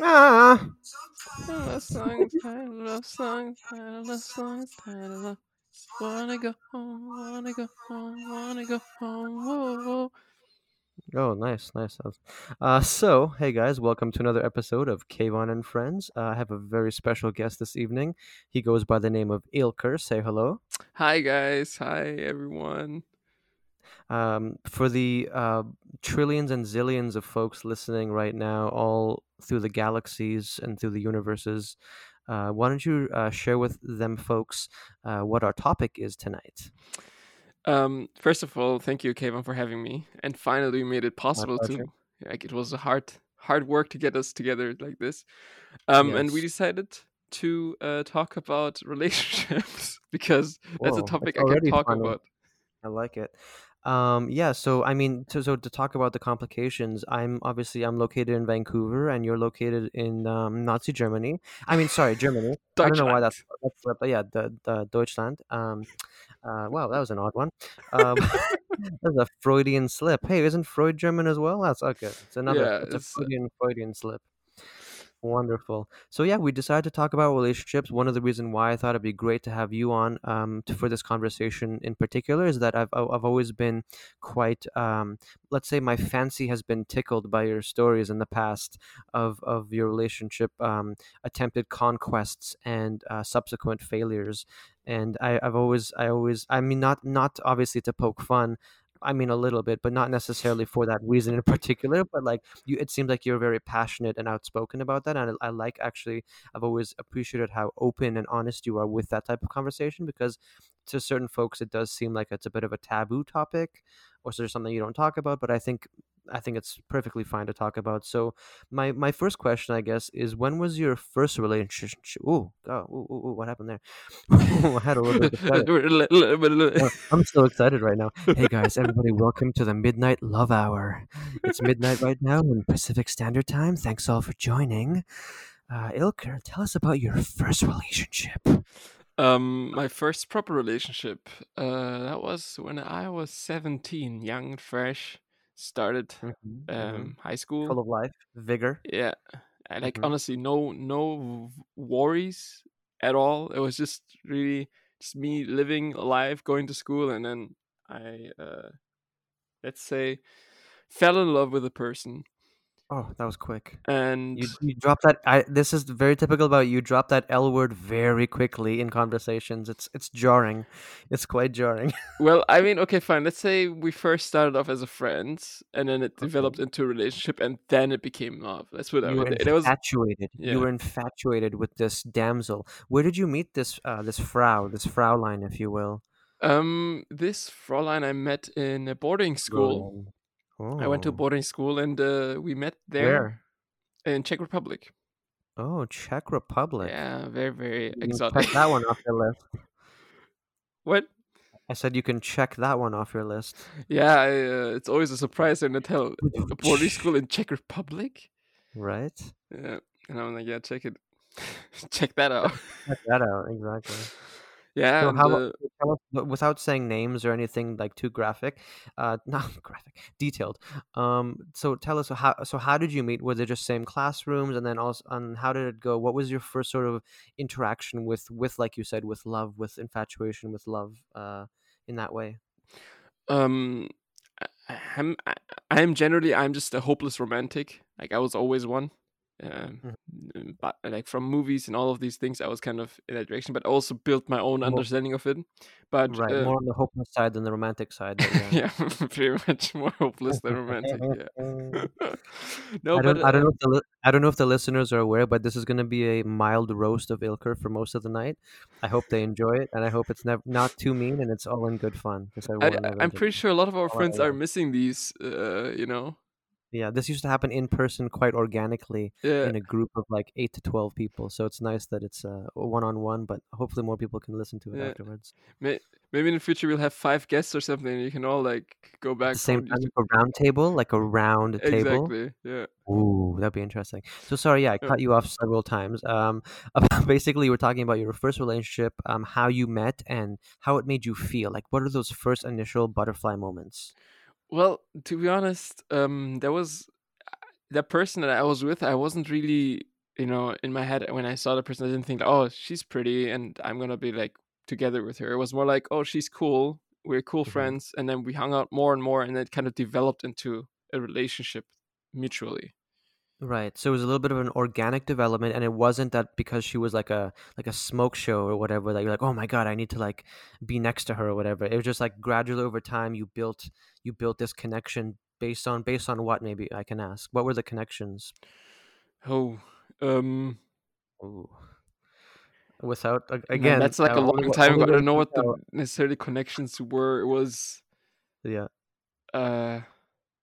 Ah. Love song love song love song love- Wanna go home, wanna go home, wanna go home. Whoa, whoa. Oh, nice, nice. Uh, so, hey guys, welcome to another episode of Kayvon and Friends. Uh, I have a very special guest this evening. He goes by the name of Ilker. Say hello. Hi guys, hi everyone. Um, for the uh, trillions and zillions of folks listening right now, all through the galaxies and through the universes, uh, why don't you uh, share with them folks uh, what our topic is tonight? Um, first of all, thank you, Kevin, for having me, and finally we made it possible to. Like it was a hard, hard work to get us together like this, um, and we decided to uh, talk about relationships because that's a topic I can talk fun. about. I like it. Um, yeah, so I mean, to, so to talk about the complications, I'm obviously I'm located in Vancouver, and you're located in um, Nazi Germany. I mean, sorry, Germany. I don't know why that's that's but yeah, the, the Deutschland. Um, uh, wow, that was an odd one. Um, that was a Freudian slip. Hey, isn't Freud German as well? That's okay. It's another. Yeah, it's a it's, uh, Freudian Freudian slip. Wonderful. So yeah, we decided to talk about relationships. One of the reasons why I thought it'd be great to have you on um, to, for this conversation in particular is that I've I've always been quite um, let's say my fancy has been tickled by your stories in the past of of your relationship um, attempted conquests and uh, subsequent failures. And I, I've always I always I mean not not obviously to poke fun. I mean a little bit, but not necessarily for that reason in particular. But like you, it seems like you're very passionate and outspoken about that, and I, I like actually. I've always appreciated how open and honest you are with that type of conversation because to certain folks it does seem like it's a bit of a taboo topic, or so there's something you don't talk about. But I think I think it's perfectly fine to talk about. So my my first question, I guess, is when was your first relationship? Ooh, God, ooh, ooh, ooh, what happened there? I had a little bit. Of uh, I'm so excited right now. Hey guys, everybody, welcome to the Midnight Love Hour. It's midnight right now in Pacific Standard Time. Thanks all for joining. Uh, Ilker, tell us about your first relationship. Um, my first proper relationship. Uh, that was when I was seventeen, young and fresh. Started Mhm, mhm. um high school, Full of life, vigor. Yeah, I, like Mhm. honestly, no no worries at all. It was just really just me living life, going to school, and then I uh, let's say fell in love with a person, Oh, that was quick. and You you drop that. I this is very typical about you. Drop that L word very quickly in conversations. It's it's jarring. It's quite jarring. Well, I mean, okay, fine. Let's say we first started off as a friends, and then it developed into a relationship, and then it became love. That's what I You were would. It was infatuated. yeah. You were infatuated with this damsel. Where did you meet this uh, this Frau, this Fraulein, if you will? um this Fräulein I met in a boarding school. Oh. I went to a boarding school, and uh, we met there Where? in Czech Republic. Oh, Czech Republic. Yeah, very very You exotic. check that one off your list. what? I said you can check that one off your list. Yeah, I, uh, it's always a surprise when I tell a boarding school in Czech Republic. Right? Yeah, and I'm like, yeah, check it, check that out. Check that out, exactly. Yeah, So how w- without saying names or anything like too graphic, uh, not graphic, detailed. Um, so tell us how. So how did you meet? Was it just same classrooms, and then also, and how did it go? What was your first sort of interaction with, with like you said, with love, with infatuation, with love, uh, in that way? um I- I'm I'm generally I'm just a hopeless romantic. Like I was always one. Um, mm, but like from movies and all of these things, I was kind of in that direction. But also built my own More- understanding of it. But Right, uh, more on the hopeless side than the romantic side. But yeah. yeah, pretty much more hopeless than romantic. Yeah. no, I don't. I don't uh, know if the I don't know if the listeners are aware, but this is going to be a mild roast of Ilker for most of the night. I hope they enjoy it, and I hope it's never not too mean, and it's all in good fun. I, everyone I- knows I'm pretty sure a lot of our friends are missing these. Uh, you know. Yeah, this used to happen in person quite organically Yeah. in a group of like eight to twelve people. So it's nice that it's one on one, but hopefully more people can listen to it Yeah. afterwards. May- Maybe in the future we'll have five guests or something. And you can all like go back. the same time, like a round table, like a round table. Exactly. Yeah. Ooh, that'd be interesting. So sorry, yeah, I Yeah. cut you off several times. Um, basically, you were talking about your first relationship, um, how you met, and how it made you feel. Like, what are those first initial butterfly moments? Well, to be honest, um, there was that person that I was with. I wasn't really, you know, in my head when I saw the person. I didn't think, oh, she's pretty, and I'm gonna be like together with her. It was more like, oh, she's cool. We're cool Mhm. friends, and then we hung out more and more, and it kind of developed into a relationship mutually. Right. So it was a little bit of an organic development, and it wasn't that because she was like a like a smoke show or whatever that you're like, oh my god, I need to like be next to her or whatever. It was just like gradually over time you built you built this connection based on based on what maybe I can ask. What were the connections? Oh, um, Ooh. Without again, that's like a long time ago. I don't know what the necessarily connections were. It was, Yeah. uh,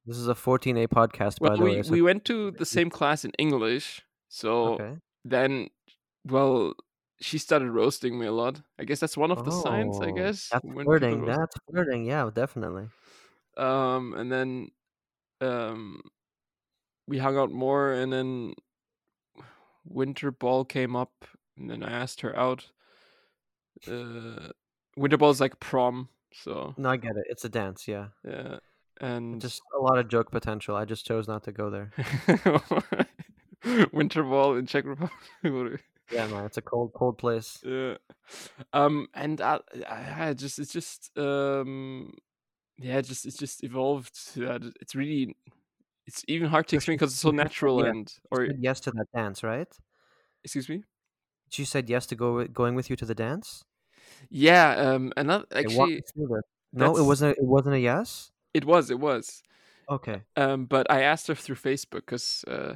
This is a 14A podcast, by the we way. so- we went to the same class in English, so okay. then, well, she started roasting me a lot. I guess that's one of the signs. I Oh, guess That's flirting. That's flirting. Yeah, definitely. um and then um we hung out more and then winter ball came up and then i asked her out uh winter ball is like prom so No, I get it. It's a dance. Yeah. yeah and Just a lot of joke potential. I just chose not to go there. winter ball in czech republic Yeah, man. It's a cold, cold place. yeah um and I, I I just it's just um yeah just it's just evolved to that it's really it's even hard to explain because it's so natural yes. and or yes to that dance, right? excuse me She said yes to go going with you to the dance. yeah um another actually. No, it wasn't. It wasn't a yes. It was it was Okay. um but i asked her through facebook because uh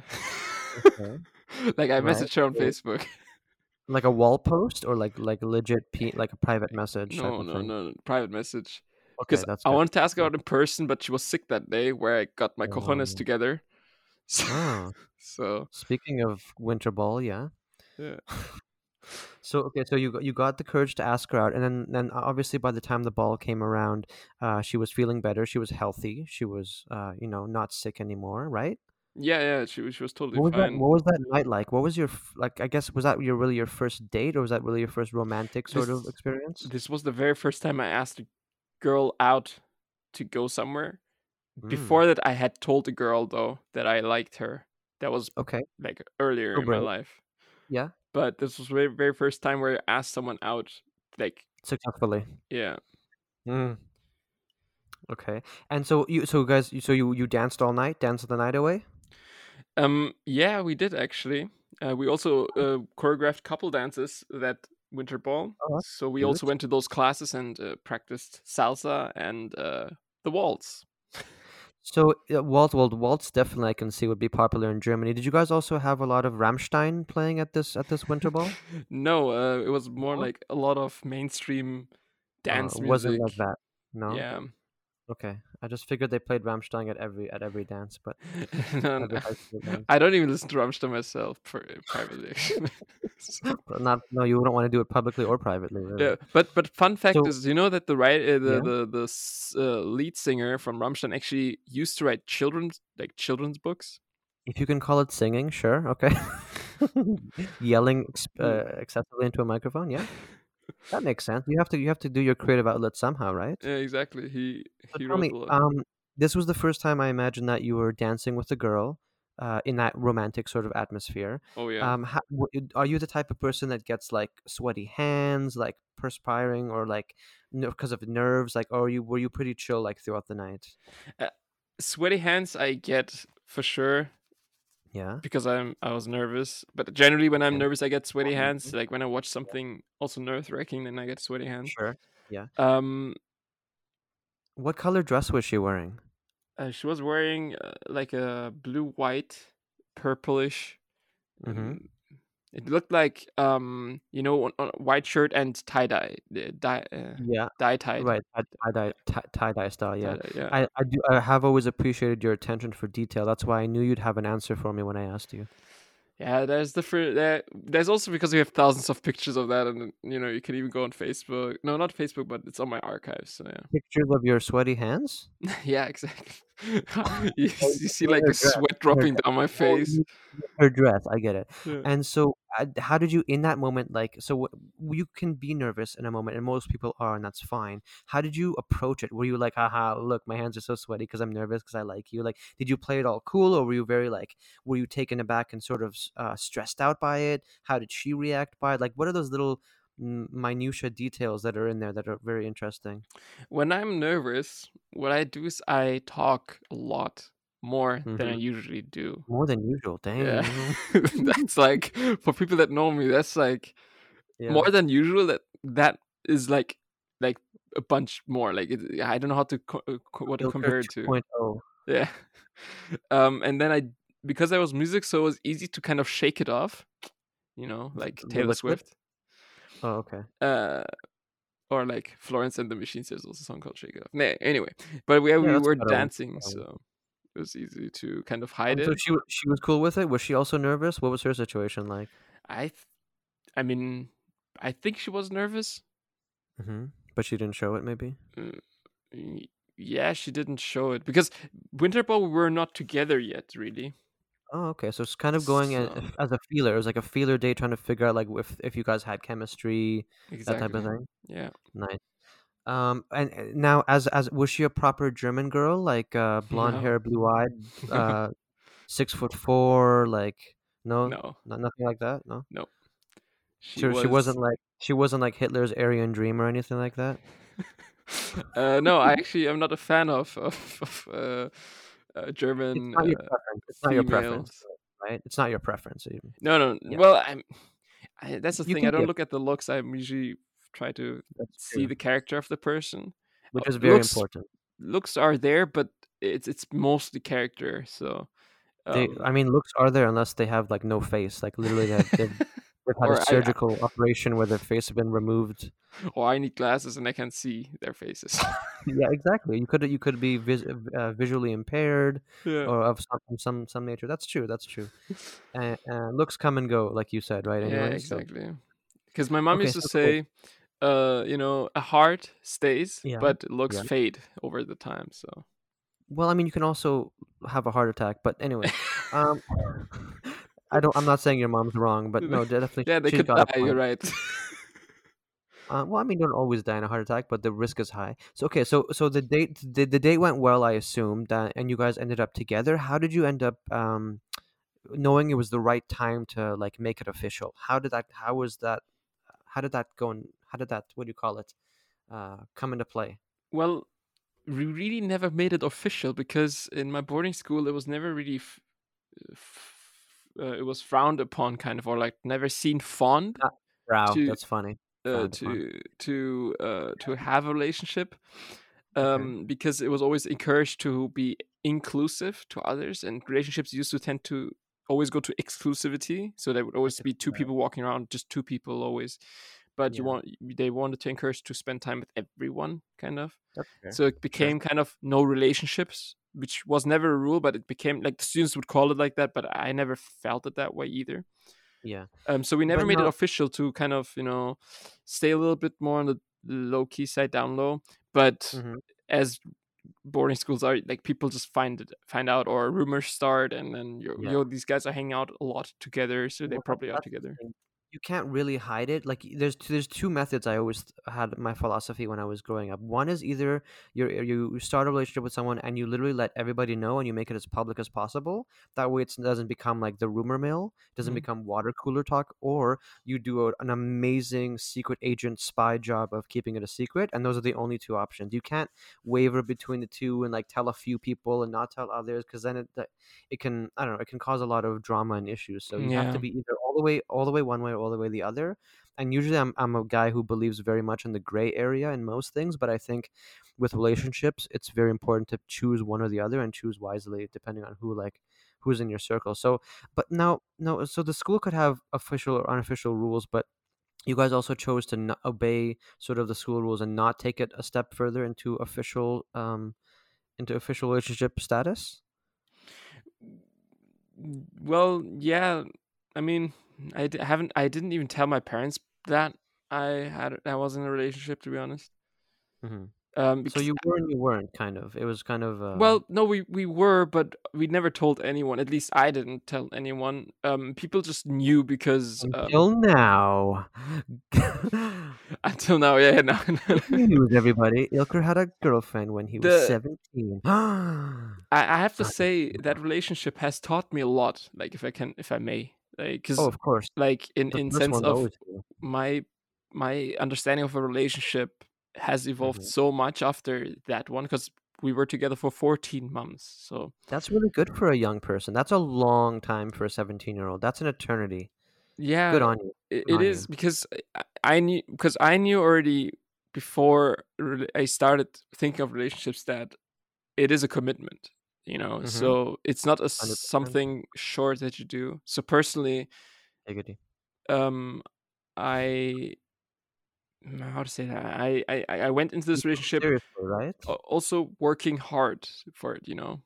Okay. like i Right, messaged her on facebook Like a wall post or like like legit pe- like a private message. type no no no private message because that's i wanted to ask her out in person but she was sick that day where i got my cojones Oh. together so, Oh, so speaking of winter ball, yeah. yeah So okay, so you got, you got the courage to ask her out, and then then obviously by the time the ball came around, uh, she was feeling better. She was healthy. She was uh, you know not sick anymore, right? yeah yeah she, was- she was totally What was that? fine What was that night like? What was your like? I guess was that your really your first date, or was that really your first romantic sort of experience? this was the very first time i asked a girl out to go somewhere Mm, before that i had told the girl though that i liked her that was okay, like earlier So in my life yeah, but this was very very first time where I asked someone out. Like, successfully. yeah, Mm. Okay, and so you so guys, you- so you you danced all night, danced the night away. um, yeah, we did actually. Uh, we also uh, choreographed couple dances that winter ball. Oh, so we good. also went to those classes and uh, practiced salsa and uh, the waltz. So uh, waltz, well, waltz definitely I can see would be popular in Germany. Did you guys also have a lot of Rammstein playing at this at this winter ball? no, uh, it was more like a lot of mainstream dance uh, music. wasn't like that. No. Yeah. Okay. I just figured they played Rammstein at every at every dance, but No, no. dance. I don't even listen to Rammstein myself pri- privately. So- not no, you wouldn't want to do it publicly or privately. Really. Yeah, but but fun fact So- is, you know that the right uh, the Yeah. the the uh, lead singer from Rammstein actually used to write children's like children's books. If you can call it singing, sure. Okay. Yelling uh, excessively into a microphone, yeah, that makes sense. You have to you have to do your creative outlet somehow, right? Yeah, exactly. He So he wrote me, um, this was the first time I imagine that you were dancing with a girl, uh, in that romantic sort of atmosphere. oh yeah. Um, how, are you the type of person that gets like sweaty hands, like perspiring, or like because of nerves? Like, or you were you pretty chill like throughout the night? Sweaty hands, I get for sure Yeah. because I'm I was nervous. But generally, when I'm Yeah. nervous, I get sweaty hands. Like when I watch something also nerve wracking, then I get sweaty hands. Sure. Yeah. Um, What color dress was she wearing? uh, she was wearing uh, like a blue white, purplish. Mhm. It looked like um, you know, on, on white shirt and tie dye, dye, uh, Yeah. dye tied. Right. Tie dye tie dye style. Yeah. tie-dye, yeah. I, I do I have always appreciated your attention for detail. That's why I knew you'd have an answer for me when I asked you. Yeah, there's different. There, there's also because we have thousands of pictures of that, and you know you can even go on Facebook. No, not Facebook, but it's on my archives. So yeah, Pictures of your sweaty hands? yeah, exactly. you, see like a sweat dropping down my face. Her dress, I get it. Yeah. And so, uh, how did you in that moment? Like, so you can be nervous in a moment, and most people are, and that's fine. How did you approach it? Were you like, haha, look, my hands are so sweaty because I'm nervous because I like you? Like, did you play it all cool, or were you very like, were you taken aback and sort of uh, stressed out by it? How did she react by it? Like, what are those little minutia details that are in there that are very interesting? When I'm nervous, what I do is I talk a lot more than I Mhm. usually do. More than usual. Dang. Yeah. that's like for people that know me, that's like Yeah. more than usual that that is like like a bunch more like it, I don't know how to co- uh, co- what to compare it to 2.0. yeah um and then I because I was music so it was easy to kind of shake it off you know like Taylor? Swift Oh, okay. uh or like Florence and the Machines there's also a song called Shake It Off nah, anyway but we, we were a better one. dancing Um, so it was easy to kind of Um, hide so it she she was cool with it. Was she also nervous? What was her situation like? I th- I mean I think she was nervous hmm But she didn't show it. Maybe. Y- yeah she didn't show it because winter ball we were not together yet really Oh, okay. So it's kind of going So- as a feeler. It was like a feeler day, trying to figure out like if if you guys had chemistry, that type of thing. yeah Nice. Um, and uh, now as as was she a proper German girl, like uh, blonde No. hair, blue eyed, uh, six foot four, like no, no no, nothing like that. No, she, she, was she wasn't like she wasn't like Hitler's Aryan Dream or anything like that. uh, no I actually I'm not a fan of of, of uh, uh, German It's not your uh, preference. It's not your preference, right? It's not your preference. you- no no Yeah. well I'm I, that's the You thing I don't give- look at the looks I usually try to That's see true, the character of the person which uh, is very looks- important. looks are there but it's it's mostly character so They, um, I mean, looks are there unless they have like no face. Like literally, they've, they've had Or a I- I- surgical operation where their face has been removed. or I need glasses and I can't see their faces yeah, exactly. You could you could be vis- uh, visually impaired yeah or of some some some nature. That's true. That's true. And, and looks come and go, like you said, right? yeah Anyway, so- exactly because my mom Okay, used to so cool. say uh you know a heart stays Yeah, but looks yeah. fade over the time so well, I mean, you can also have a heart attack, but anyway, um, I don't. I'm not saying your mom's wrong, but no, definitely. yeah they could die you're right Uh, well, I mean, don't always die in a heart attack, but the risk is high. So, okay, so so the date the, the date went well, I assume that, and you guys ended up together. How did you end up um, knowing it was the right time to like make it official? How did that? How was that? How did that go? And how did that? What do you call it? Uh, come into play? well we really never made it official because in my boarding school it was never really f- f- uh, it was frowned upon kind of or like never seen fond Wow, To- that's funny. uh, to to uh, to have a relationship Okay. um, because it was always encouraged to be inclusive to others and relationships used to tend to always go to exclusivity so there would always be two people walking around just two people always but you want they wanted to encourage to spend time with everyone kind of fair. so it became kind of no relationships which was never a rule but it became like the students would call it like that but i never felt it that way either yeah, um, so we never But made it official to kind of you know stay a little bit more on the low key side, down low. But Mhm. as boarding schools are, like people just find it, find out, or rumors start, and then you're, Yeah. yo, these guys are hanging out a lot together, so they Well, probably are the together. You can't really hide it. Like there's there's two methods I always had my philosophy when I was growing up. One is either you you start a relationship with someone and you literally let everybody know and you make it as public as possible. That way it doesn't become like the rumor mill, doesn't Mhm. become water cooler talk, or you do a, an amazing secret agent spy job of keeping it a secret. And those are the only two options. You can't waver between the two and like tell a few people and not tell others because then it it can I don't know it can cause a lot of drama and issues. So you have to be either all the way all the way one way or all the way the other. And usually I'm I'm a guy who believes very much in the gray area in most things, but I think with relationships it's very important to choose one or the other and choose wisely depending on who like who's in your circle. So but now no so the school could have official or unofficial rules, but you guys also chose to not obey sort of the school rules and not take it a step further into official um into official relationship status. Well, yeah. I mean, I d- haven't. I didn't even tell my parents that I had. I was in a relationship. To be honest. Mm-hmm. Um, So you were and you weren't, kind of. It was kind of uh, well, no, we we were, but we never told anyone. At least I didn't tell anyone. Um, people just knew because um, until now. until now, yeah, no, Good news, everybody. Ilker had a girlfriend when he was The- seventeen. I, I have to say that relationship has taught me a lot. Like, if I can, if I may, like, because oh, of course. like in in sense of my my understanding of a relationship has evolved Mhm. so much after that one because we were together for 14 months so That's really good for a young person. That's a long time for a seventeen-year-old. That's an eternity. yeah Good on you. it, on it you. because I, knew because i knew already before i started thinking of relationships that it is a commitment you know Mhm. so it's not a 100%. something short that you do so personally um i mm, how to say that i i I- went into this relationship right? also working hard for it you know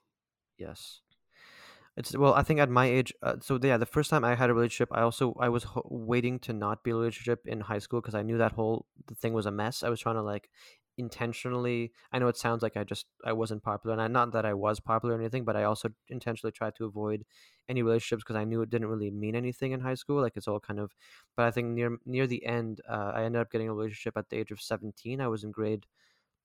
Yes. It's well, I think at my age, uh, so yeah, the first time I had a relationship, I also I was ho- waiting to not be a relationship in high school because I knew that whole the thing was a mess. I was trying to like intentionally. I know it sounds like I just I wasn't popular, and I, not that I was popular or anything, but I also intentionally tried to avoid any relationships because I knew it didn't really mean anything in high school. Like it's all kind of. But I think near near the end, uh, I ended up getting a relationship at the age of seventeen. I was in grade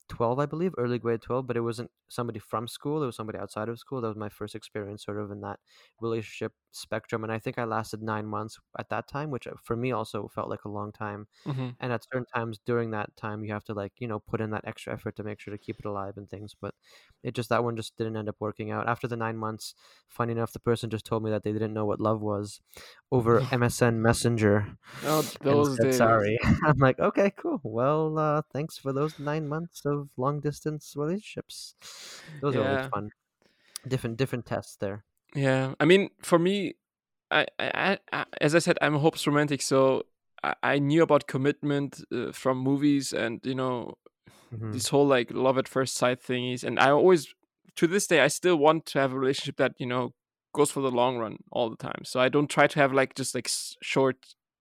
12 i believe early grade 12 but it wasn't somebody from school it was somebody outside of school that was my first experience sort of in that relationship spectrum and i think i lasted nine months at that time which uh, for me also felt like a long time hmm and at certain times during that time you have to like you know put in that extra effort to make sure to keep it alive and things but it just that one just didn't end up working out after the nine months funny enough the person just told me that they didn't know what love was over msn messenger oh those said days sorry. I'm like, okay, cool. Well, uh, thanks for those nine months of long distance relationships. Those are Yeah. always fun. Different different tests there. Yeah, I mean, for me, I, I, I as I said, I'm a hopeless romantic, so I, I knew about commitment uh, from movies and you know Mhm. this whole like love at first sight thingies, and I always, to this day, I still want to have a relationship that you know goes for the long run all the time. So I don't try to have like just like s- short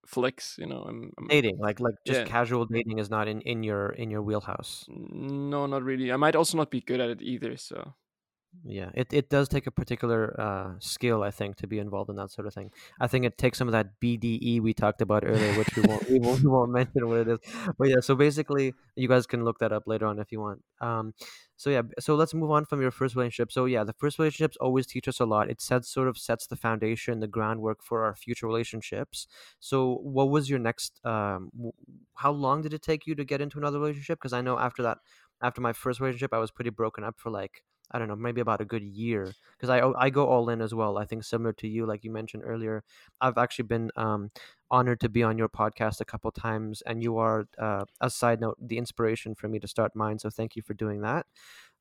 flicks, you know. I'm, I'm Dating, like like just Yeah. casual dating, is not in in your in your wheelhouse. no, not really. I might also not be good at it either. So Yeah, it, it does take a particular uh, skill, I think, to be involved in that sort of thing. I think it takes some of that BDE we talked about earlier, which we won't we won't, we won't mention what it is. But yeah, so basically, you guys can look that up later on if you want. Um, so yeah, so let's move on from your first relationship. So yeah, the first relationships always teach us a lot. It sets sort of sets the foundation, the groundwork for our future relationships. So what was your next? Um, how long did it take you to get into another relationship? Because I know after that, after my first relationship, I was pretty broken up for like I don't know, maybe about a good year because I I go all in as well. I think similar to you, like you mentioned earlier, I've actually been um, honored to be on your podcast a couple times, and you are, uh, a side note, the inspiration for me to start mine. So thank you for doing that.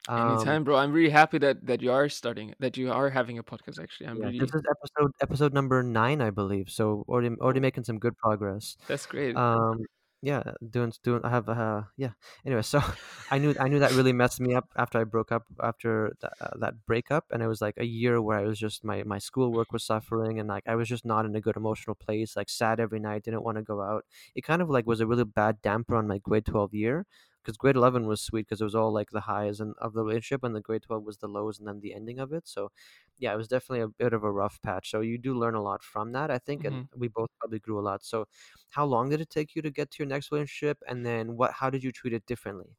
Um, anytime, bro. I'm really happy that that you are starting that you are having a podcast. Actually, I'm yeah, really this is episode episode number nine, I believe. So already already making some good progress. that's great. um yeah doing doing i have uh yeah. Anyway so i knew i knew that really messed me up after i broke up after that, uh, that breakup and it was like a year where i was just my my schoolwork was suffering and like i was just not in a good emotional place like sad every night didn't want to go out. It kind of like was a really bad damper on my grade 12 year because grade 11 was sweet because it was all like the highs and of the relationship and the grade 12 was the lows and then the ending of it so yeah, it was definitely a bit of a rough patch. So you do learn a lot from that, I think, and mm-hmm. we both probably grew a lot. So, how long did it take you to get to your next relationship, and then what? How did you treat it differently?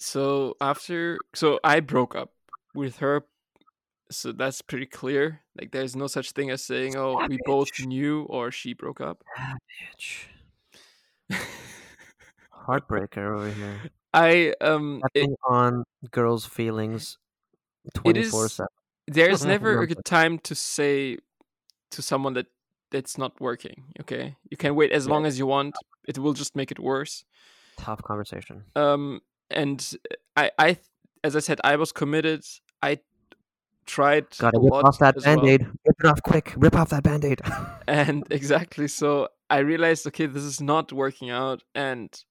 So after, so I broke up with her. So that's pretty clear. Like, there's no such thing as saying, "Oh, we both knew" or "she broke up." Heartbreaker over here. I um, it, on girls' feelings twenty is. four seven. There's never a good time to say to someone that that's not working. Okay, you can wait as Yeah. long as you want. It will just make it worse. Tough conversation. Um, and I, I, as I said, I was committed. I tried Gotta a rip off that as well. Rip it off quick. Rip off that band aid. and exactly so i realized okay this is not working out and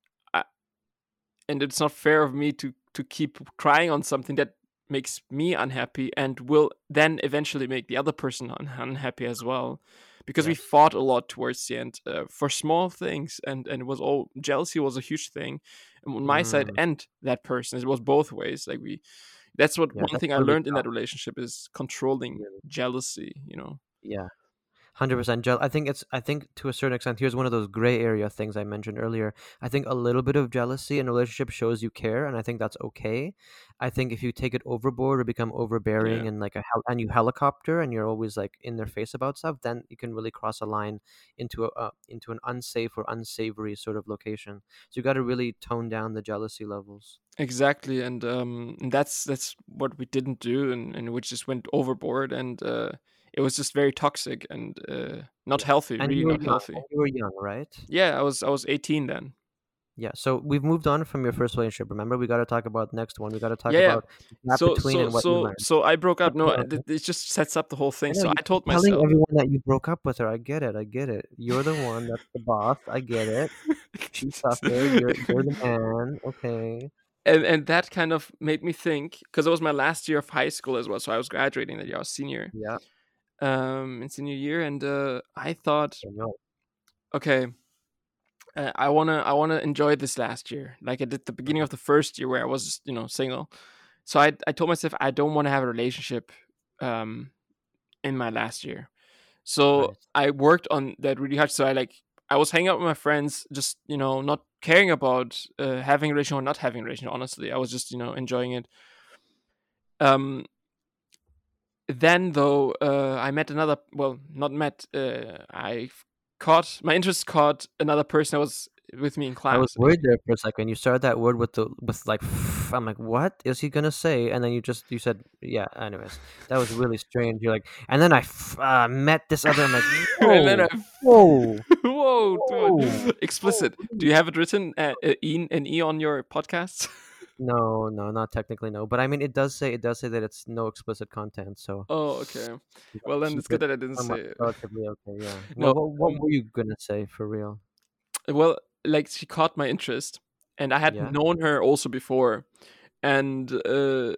and it's not fair of me to to keep crying on something that makes me unhappy and will then eventually make the other person un- unhappy as well because we fought a lot towards the end uh, for small things and and it was all jealousy was a huge thing on my side Mm. and that person. It was both ways. Like we, that's what Yeah, one that's thing I learned in that relationship is controlling jealousy. You know. Yeah. Hundred percent. Jeal- I think it's. I think to a certain extent, here's one of those gray area things I mentioned earlier. I think a little bit of jealousy in a relationship shows you care, and I think that's okay. I think if you take it overboard or become overbearing Yeah. and like a hel- and you helicopter and you're always like in their face about stuff, then you can really cross a line into a uh, into an unsafe or unsavory sort of location. So you got to really tone down the jealousy levels. Exactly, and um, that's that's what we didn't do, and, and we just went overboard, and uh, it was just very toxic and uh, not healthy, And really not young. healthy. You were young, right? Yeah, I was I was 18 then. Yeah. So we've moved on from your first relationship. Remember, we got to talk about next one. We got to talk Yeah, about So between so and what you so so I broke up. No, Okay. it just sets up the whole I thing. know So I told telling myself. everyone that you broke up with her. I get it. I get it. You're the one. That's the boss. I get it. She suffered. You're you're the man. Okay. and and that kind of made me think because it was my last year of high school as well. So I was graduating that year. I was senior, Yeah. Um, it's a new year, and uh, I thought, I okay, uh, I wanna I wanna enjoy this last year, like I did the beginning of the first year where I was you know single. So I I told myself I don't want to have a relationship, um, in my last year. So Right. I worked on that really hard. So I like I was hanging out with my friends, just you know, not caring about uh, having a relationship or not having a relationship. Honestly, I was just you know enjoying it. Um. Then though, uh, I met another. Well, not met. Uh, I caught my interest caught another person that was with me in class. I was worried there for a second. You started that word with the with like. I'm like, what is he gonna say? And then you just you said, yeah. Anyways, that was really strange. You're like, and then I f- uh, met this other. I'm like, and then I, whoa, whoa, Whoa. explicit. Do you have it written uh, uh, an e on your podcast? no, no, not technically no. But I mean, it does say it does say that it's no explicit content. So oh, okay. Well, then it's good that I didn't say it. relatively okay. Yeah. No, No, what, what um, were you gonna say for real? well like she caught my interest and i had Yeah. known her also before and uh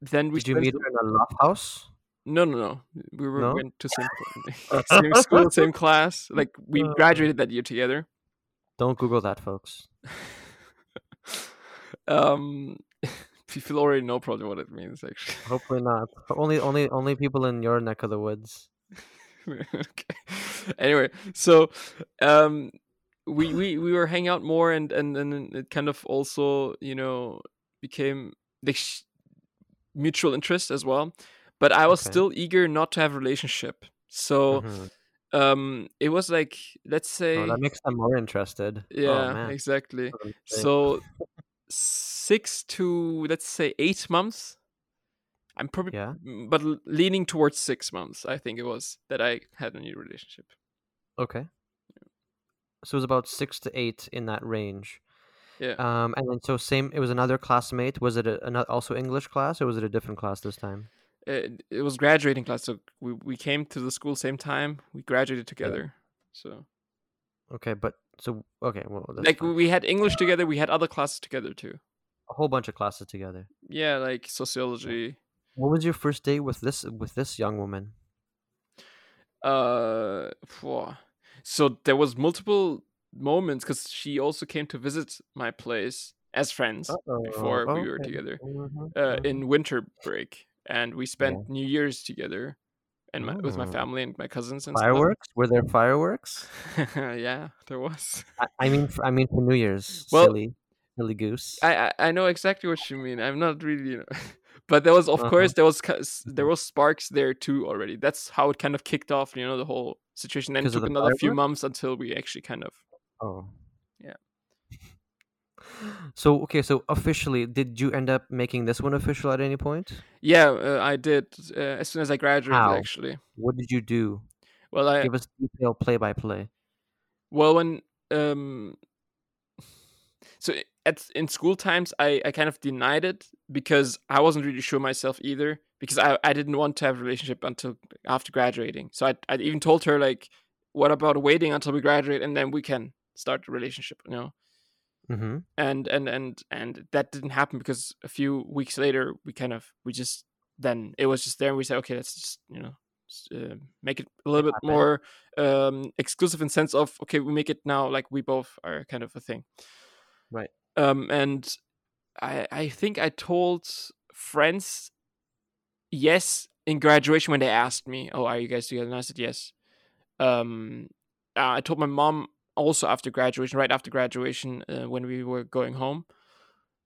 then we Did you meet her in a love house? no no no we were No? went to same same school same class like we graduated that year together Don't Google that, folks. Um people already know probably what it means actually Hopefully not. Only, only, only people in your neck of the woods. okay. Anyway, so um we we we were hanging out more and and and it kind of also, you know, became the sh- mutual interest as well. But I was Okay. still eager not to have a relationship. So Mhm. um it was like let's say Oh, that makes them more interested. yeah, Oh exactly. What a mistake. So 6 to let's say 8 months I'm probably yeah. But leaning towards six months i think it was that i had a new relationship Okay. So it was about six to eight in that range. yeah Um, and then so same. It was another classmate. Was it a, ano- also English class or was it a different class this time? it, it was graduating class so we, we came to the school same time we graduated together so Okay, but so okay. Well, like fine. we had english together we had other classes together too a whole bunch of classes together. yeah like sociology What was your first day with this with this young woman? uh phew. so there was multiple moments because she also came to visit my place as friends before we were together Mhm, uh, mhm. in winter break and we spent new year's together and my, with my Oh. family and my cousins and stuff. fireworks. Were there fireworks? yeah, there was. I, I mean, for, I mean for New Year's. Well, silly, silly goose. I, I I know exactly what you mean. I'm not really, you know, but there was of Uh-huh. course there was there was sparks there too already. That's how it kind of kicked off, you know, the whole situation. It took the another few months until we actually kind of. Oh. So okay, so officially, did you end up making this one official at any point? Yeah, uh, I did uh, as soon as I graduated. How? Actually, What did you do? well, I Give us detailed play by play. Well, when um, so at in school times, I I kind of denied it because I wasn't really sure myself either because I I didn't want to have a relationship until after graduating. So I I even told her like, what about waiting until we graduate and then we can start a relationship, you know? Mm-hmm. And and and and that didn't happen because a few weeks later we kind of we just then it was just there and we said okay let's just you know uh, make it a little bit more um exclusive in sense of okay we make it now like we both are kind of a thing Right. Um, and I I think I told friends yes in graduation when they asked me, "Oh, are you guys together?" And I said yes. Um, I told my mom also after graduation, right after graduation, uh, when we were going home.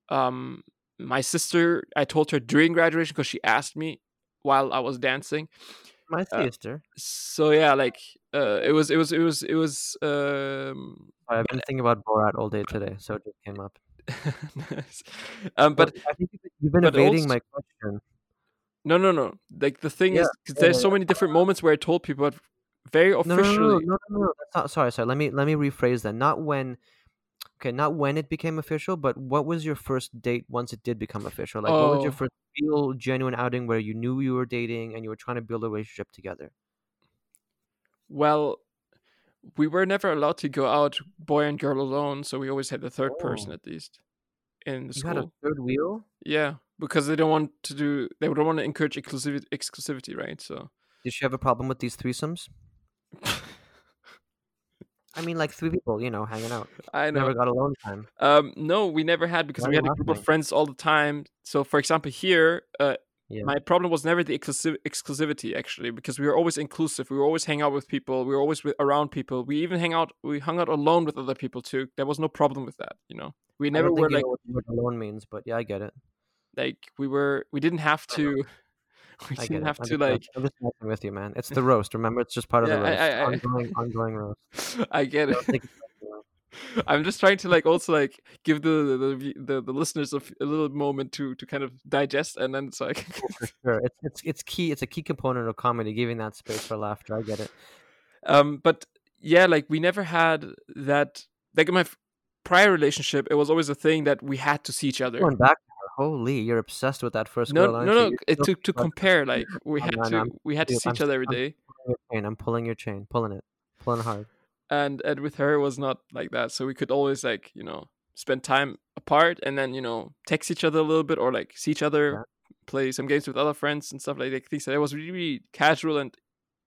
Um, my sister, I told her during graduation because she asked me while I was dancing. My Uh, sister. So yeah, like uh, it was, it was, it was, it was. Um, I've been thinking about Borat all day today, so it just came up. nice. um, but I think you've been- evading also- my question. no, no, no. Like the thing Yeah, is, 'cause yeah, there's yeah, so many different moments where I told people, very officially. no, no, no, no. Sorry, sorry. Let me let me rephrase that. Not when. Okay, not when it became official, but what was your first date once it did become official? Like, what was your Oh. first real, genuine outing where you knew you were dating and you were trying to build a relationship together? Well, we were never allowed to go out boy and girl alone, so we always had the third person Oh. at least in the You school. had a third wheel. Yeah, because they don't want to do. They don't want to encourage exclusivity, exclusivity, right? So. Did she have a problem with these threesomes? I mean, like three people, you know, hanging out. I know. Never got alone time. Um, no, we never had because Why we had a group of friends all the time. So, for example, here, uh, Yeah. my problem was never the exclusiv- exclusivity actually, because we were always inclusive. We were always hang out with people. We were always with, around people. We even hang out. We hung out alone with other people too. There was no problem with that. You know, we never were like know what alone means, but yeah, I get it. like we were. We didn't have to. We I didn't have I'm to just, like. I'm just messing with you, man. It's the roast. Remember, it's just part of Yeah, the roast. I- I- ongoing, ongoing roast. I get it. Don't take it personally. I'm just trying to like also like give the the the, the, listeners a, f- a little moment to to kind of digest, and then it's like For sure, it's it's it's key. It's a key component of comedy, giving that space for laughter. I get it. um but yeah like we never had that like in my f- prior relationship it was always a thing that we had to see each other Going back holy, you're obsessed with that first no girl, no no You're it, still to to compare like we Oh, had no, no, to I'm- we had to dude, see I'm each other every I'm day pulling. I'm pulling your chain, pulling it, pulling hard. and and with her it was not like that so we could always like you know spend time apart and then you know text each other a little bit or like see each other Yeah. play some games with other friends and stuff like that it was really, really casual and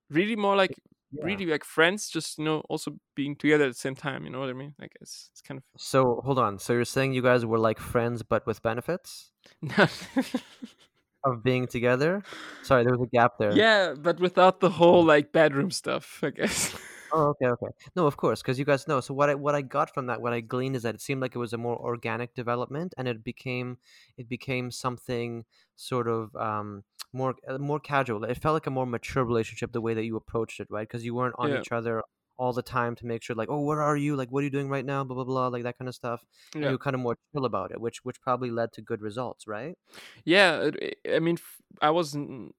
really more like Yeah. really like friends just you know also being together at the same time you know what i mean like it's, it's kind of. So hold on. So you're saying you guys were like friends, but with benefits of of being together? Sorry, there was a gap there. yeah but without the whole like bedroom stuff i guess Oh, okay, okay. No, of course, because you guys know. So what I what I got from that, what I gleaned is that it seemed like it was a more organic development, and it became it became something sort of um more uh, more casual. It felt like a more mature relationship the way that you approached it, right? Because you weren't on Yeah. each other all the time to make sure, like, oh, where are you? Like, what are you doing right now? Blah blah blah, like that kind of stuff. And Yeah. you were kind of more chill about it, which which probably led to good results, right? yeah i mean I was n-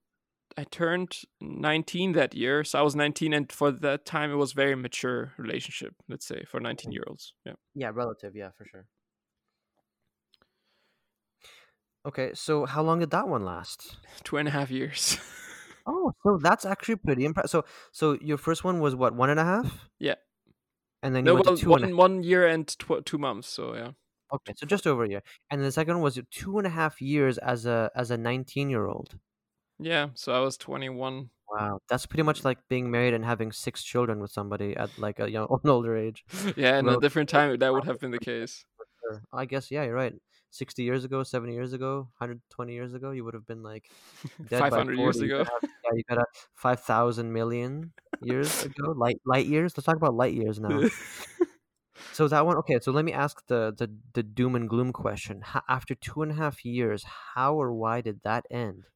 i turned 19 that year so i was 19 and for that time it was very mature relationship let's say for 19 mm. year olds yeah Yeah, relative. Yeah, for sure. Okay, so how long did that one last? two and a half years Oh, so that's actually pretty impressive. So, so your first one was what one and a half? Yeah. And then you no went well two and a one, one year and tw- two months so yeah Okay, so just over a year. And the second one was two and a half years as a as a nineteen year old. Yeah so i was 21 Wow, that's pretty much like being married and having six children with somebody at like a young, an older age. yeah in a different time that would have been the case I guess yeah, you're right. Sixty years ago, seventy years ago, hundred twenty years ago, you would have been like dead by 500 years 40. You ago have- yeah, you got a five thousand million years ago. Light light years. Let's talk about light years now. So that one, okay. So let me ask the the, the doom and gloom question. Ho- after two and a half years, how or why did that end?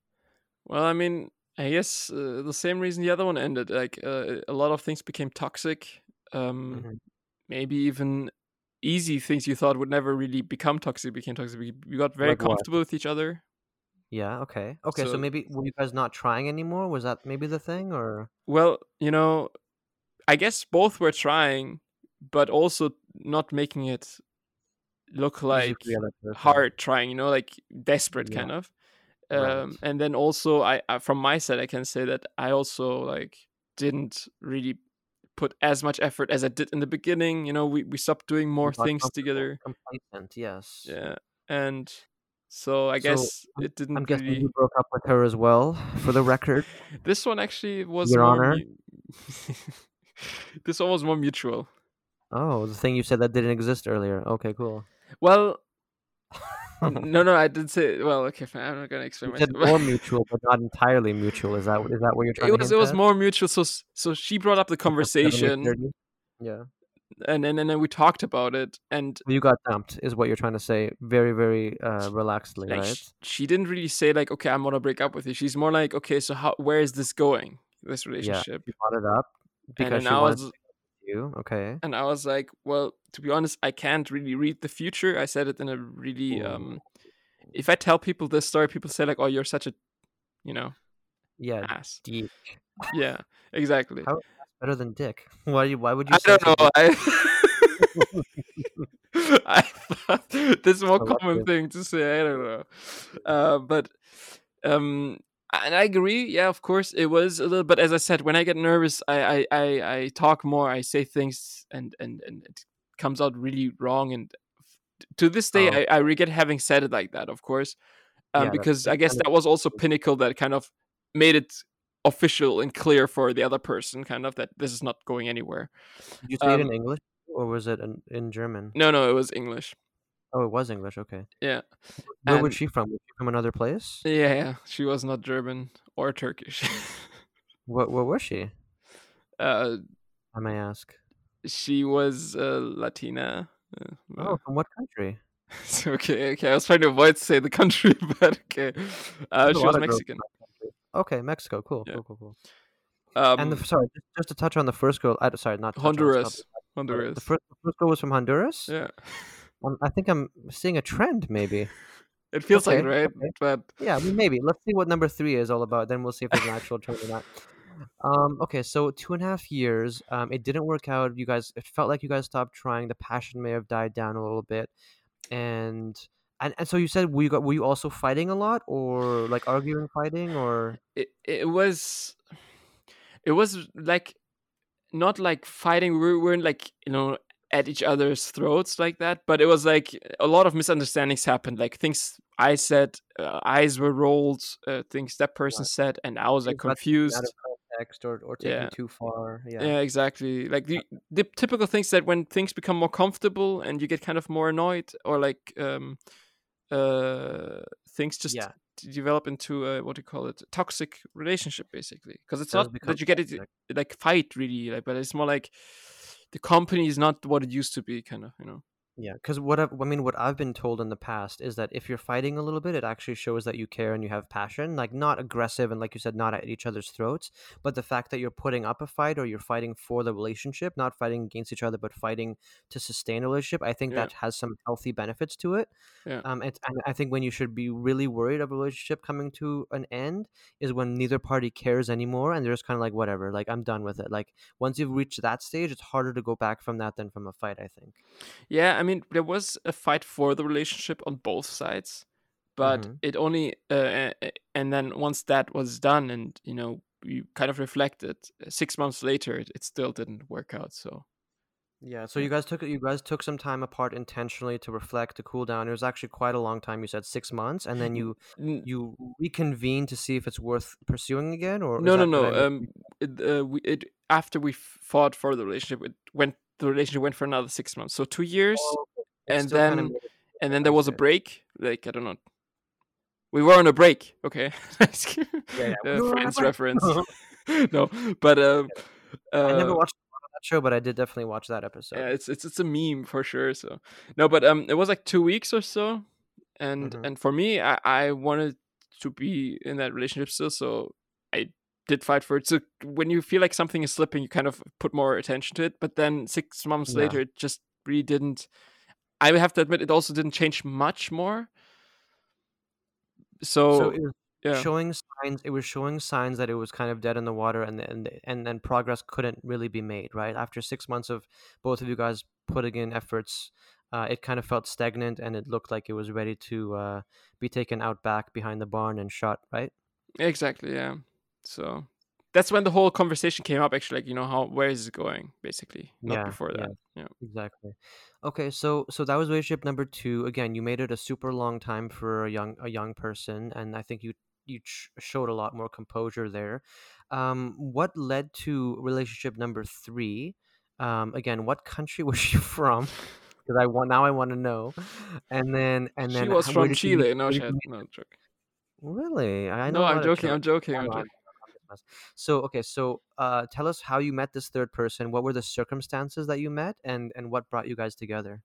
Well, I mean, I guess uh, the same reason the other one ended. Like uh, a lot of things became toxic. Um, Mhm. Maybe even easy things you thought would never really become toxic became toxic. We, we got very Like what? comfortable with each other. Yeah. Okay. Okay. So, So- maybe were you guys not trying anymore? Was that maybe the thing, or Well, you know, I guess both were trying, but also not making it look like for the other person? hard trying. You know, like desperate Yeah. kind of. Right. Um, and then also, I, I from my side, I can say that I also like didn't really put as much effort as I did in the beginning. You know, we, we stopped doing more got things together. Complacent. Yes. Yeah, and so I So, guess it didn't I'm guessing really. you broke up with her as well, for the record. This one actually was Your more. Honor? mu- this one was more mutual. Oh, the thing you said that didn't exist earlier. Okay, cool. Well, no, no, I did say. Well, okay, fine. I'm not gonna explain myself. more mutual, but not entirely mutual. Is that is that what you're trying it was it was at? more mutual. So so she brought up the Like a 70, conversation, Yeah. and then and then we talked about it, and You got dumped, is what you're trying to say. Very, very uh, relaxedly, like right? sh- she didn't really say like, okay, I'm gonna break up with you. She's more like, okay, so how where is this going? This Yeah. relationship? You brought it up because then she wanted was you. Okay. and I was like, well, to be honest, I can't really read the future. I said it in a really um if I tell people this story, people say like, "Oh, you're such a, you know, Yeah. ass." Deep. Yeah, exactly. How better than dick? Why? Why would you I say don't know. I I thought this is a more common it. thing to say. I don't know, uh, but um, and I agree. Yeah, of course, it was a little. But as I said, when I get nervous, I I I, I talk more. I say things, and and and it comes out really wrong. And to this day, Oh. I, I regret having said it like that. Of course, um, Yeah, because I guess that was also pinnacle that kind of made it official and clear for the other person, kind of that this is not going anywhere. Did you say it in um, English or was it in, in German? No, no, it was English. Oh, it was English. Okay. Yeah. Where And- was she from? Was she from another place? Yeah, yeah. She was not German or Turkish. What? Where was she? uh, I may ask. she was uh, Latina. Uh, Oh, from what country? okay, okay. I was trying to avoid to say the country, but okay. Uh, she was Mexican. from that country. Okay, Mexico. Cool. Yeah. Cool. Cool. Cool. Um, and the, sorry, just, just to touch on the first girl. I, sorry, not on, Honduras. Honduras. The first, the first girl was from Honduras. yeah. Um, I think I'm seeing a trend, maybe. It feels like Okay, right, okay. but Yeah, I mean, maybe. Let's see what number three is all about. Then we'll see if there's an actual trend or not. Um, okay, so two and a half years. Um, it didn't work out. You guys, it felt like you guys stopped trying. The passion may have died down a little bit, and and, and so you said were you got, were you also fighting a lot, or like arguing, fighting, or it it was it was like not like fighting we weren't like you know at each other's throats like that but it was like a lot of misunderstandings happened like things i said uh, eyes were rolled uh, things that person said and i was like Things got taken confused out of context or or taken Yeah. too far? Yeah. yeah exactly like the, the typical things that when things become more comfortable and you get kind of more annoyed or like um uh things just Yeah. develop into a what do you call it toxic relationship basically because it's not that you get it toxic. like fight really like but it's more like the company is not what it used to be kind of you know Yeah, because what I've, I mean, what I've been told in the past is that if you're fighting a little bit, it actually shows that you care and you have passion. Like not aggressive and like you said, not at each other's throats, but the fact that you're putting up a fight or you're fighting for the relationship, not fighting against each other, but fighting to sustain a relationship. I think Yeah. that has some healthy benefits to it. Yeah. Um, and, and I think when you should be really worried of a relationship coming to an end is when neither party cares anymore and they're just kind of like whatever, like I'm done with it. Like once you've reached that stage, it's harder to go back from that than from a fight. I think. yeah i mean there was a fight for the relationship on both sides but Mhm. it only uh, and then once that was done and you know you kind of reflected uh, six months later it, it still didn't work out so Yeah, so you guys took you guys took some time apart intentionally to reflect, to cool down. It was actually quite a long time. You said six months, and then you you reconvene to see if it's worth pursuing again, or no no no um it, uh, we, it after we fought for the relationship it went the relationship went for another six months. So two years Oh, and then- and then there was a break like i don't know. We were on a break okay? Yeah, yeah. Uh, We were on a friends reference. No but um I never uh, watched that show, but I did definitely watch that episode. yeah it's it's it's a meme for sure so. No but um it was like two weeks or so and Mhm. and for me i i wanted to be in that relationship still so i did fight for it so when you feel like something is slipping you kind of put more attention to it but then six months Yeah. later it just really didn't i have to admit it also didn't change much more so, so it was yeah showing signs. It was showing signs that it was kind of dead in the water, and and and then progress couldn't really be made. Right after six months of both of you guys putting in efforts, uh, it kind of felt stagnant, and it looked like it was ready to uh, be taken out back behind the barn and shot. Right. exactly yeah so that's when the whole conversation came up actually like you know how where is it going basically not Yeah, before that yeah Exactly. Okay, so so that was relationship number two. Again, you made it a super long time for a young a young person, and I think you you ch- showed a lot more composure there. Um, what led to relationship number three? Um, again, what country was she from? because I want now I want to know. And then and then she was from did you Chile. No, she had, no joke. Really? I know No, I'm joking. I'm joking. I'm joking. I'm just So okay, so uh, tell us how you met this third person. What were the circumstances that you met, and and what brought you guys together?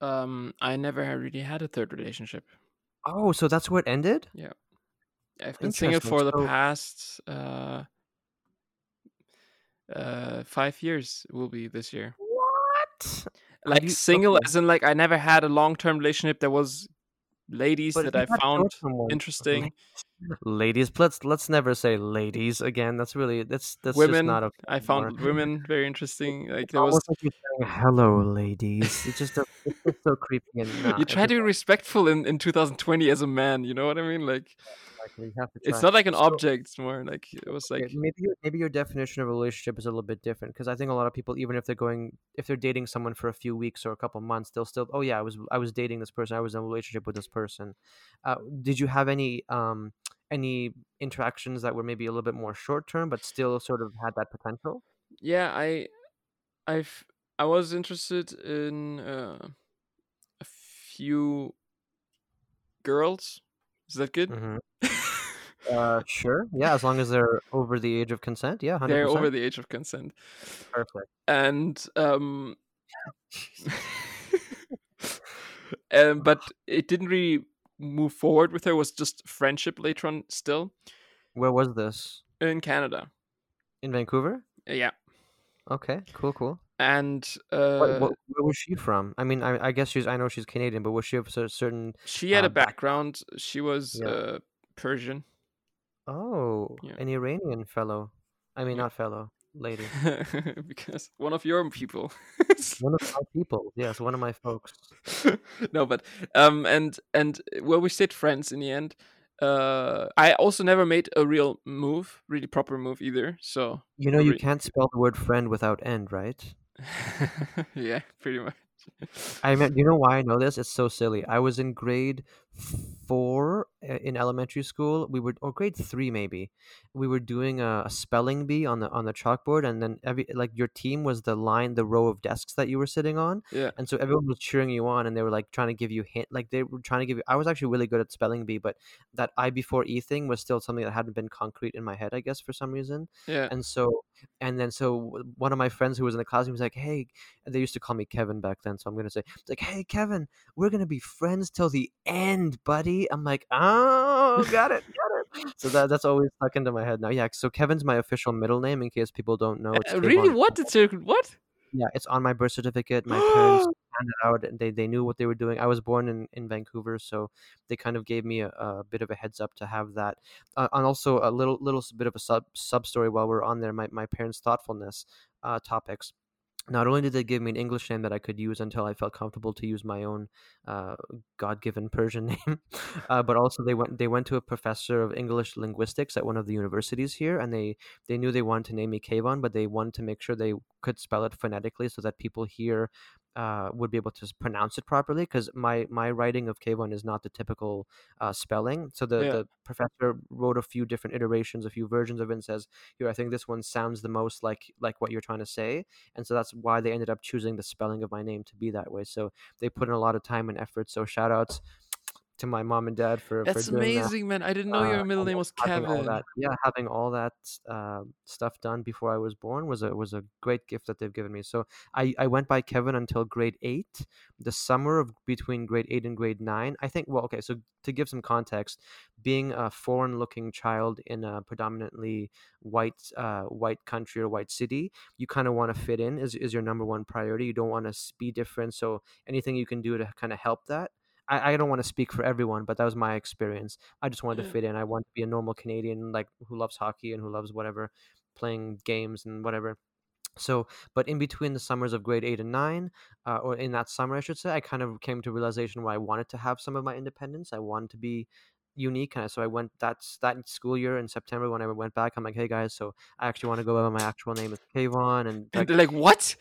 Um, I never really had a third relationship. Oh, so that's where it ended. Yeah, I've been single for the So- past uh, uh, five years. Will be this year. What? Like you- single, okay. as in like I never had a long term relationship. That was ladies But that I found interesting. ladies. Let's let's never say ladies again. That's really that's that's women. just not okay. I found women very interesting. Like there was. like saying hello, ladies. It's just a, it's so creepy and you try to be respectful in, in 2020 as a man. You know what I mean? Like like, you have to it's not like an So- object. It's more like it was like maybe your, maybe your definition of a relationship is a little bit different because I think a lot of people, even if they're going, if they're dating someone for a few weeks or a couple months, they'll still, oh yeah, I was I was dating this person, I was in a relationship with this person. Uh, did you have any um any interactions that were maybe a little bit more short term, but still sort of had that potential? yeah. I I've I was interested in uh, a few girls. Is that good? hmm Uh, sure, yeah, as long as they're over the age of consent, yeah, hundred They're over the age of consent, perfect. and um, um, but it didn't really move forward with her. It was just friendship later on. Still Where was this? in Canada. In Vancouver? Yeah, Okay, cool, cool. And uh, what, where was she from? I mean, I, I guess she's. I know she's Canadian, but was she of a certain? she had uh, a background. She was Yeah. uh, Persian. Oh, Yeah. an Iranian fellow. I mean, Yeah. not fellow, lady. because one of your people. One of my people. Yes, one of my folks. no, but um, and and well, we stayed friends in the end. Uh, I also never made a real move, really proper move either. So You know, you Re- can't spell the word friend without end, right? yeah, pretty much. I mean, you know why I know this? It's so silly. I was in grade four uh, in elementary school. We were, or grade three maybe. We were doing a, a spelling bee on the on the chalkboard, and then every like your team was the line, the row of desks that you were sitting on, Yeah. and so everyone was cheering you on, and they were like trying to give you hint, like they were trying to give you. I was actually really good at spelling bee, but that I before E thing was still something that hadn't been concrete in my head, I guess, for some reason. Yeah. And so, and then so one of my friends who was in the class, he was like, "Hey," they used to call me Kevin back then, so I'm gonna say, like, "Hey, Kevin, we're gonna be friends till the end, buddy." I'm like, "Oh, got it, got it." So that that's always stuck into my head now. Yeah. So Kevin's my official middle name, in case people don't know. It's Uh, really? What? It's a, what? Yeah, it's on my birth certificate. My parents found it out, and they, they knew what they were doing. I was born in, in Vancouver, so they kind of gave me a, a bit of a heads up to have that. Uh, and also a little little bit of a sub sub story while we're on there. My my parents' thoughtfulness uh, topics. Not only did they give me an English name that I could use until I felt comfortable to use my own uh, God-given Persian name, uh, but also they went they went to a professor of English linguistics at one of the universities here, and they they knew they wanted to name me Kayvon, but they wanted to make sure they could spell it phonetically so that people here uh, would be able to pronounce it properly. Because my my writing of Kayvon is not the typical uh, spelling. So the Yeah. the professor wrote a few different iterations, a few versions of it, and says, "Here, I think this one sounds the most like like what you're trying to say," and so that's why they ended up choosing the spelling of my name to be that way. So they put in a lot of time and effort. So shout outs to my mom and dad for That's for doing that amazing, man. I didn't know your uh, middle name was all Kevin. that, yeah, having all that uh, stuff done before I was born was a was a great gift that they've given me. So I, I went by Kevin until grade eight. The summer of between grade eight and grade nine, I think. Well, okay, so to give some context, being a foreign-looking child in a predominantly white uh, white country or white city, you kind of want to fit in is is your number one priority. You don't want to be different. So anything you can do to kind of help that. I, I don't want to speak for everyone, but that was my experience. I just wanted to fit in. I want to be a normal Canadian, like who loves hockey and who loves whatever, playing games and whatever. So, but in between the summers of grade eight and nine, uh, or in that summer, I should say, I kind of came to realization where I wanted to have some of my independence. I wanted to be unique, and so I went. That's that school year in September when I went back. I'm like, hey guys, so I actually want to go by my actual name is Kayvon, and And like, they're like, what?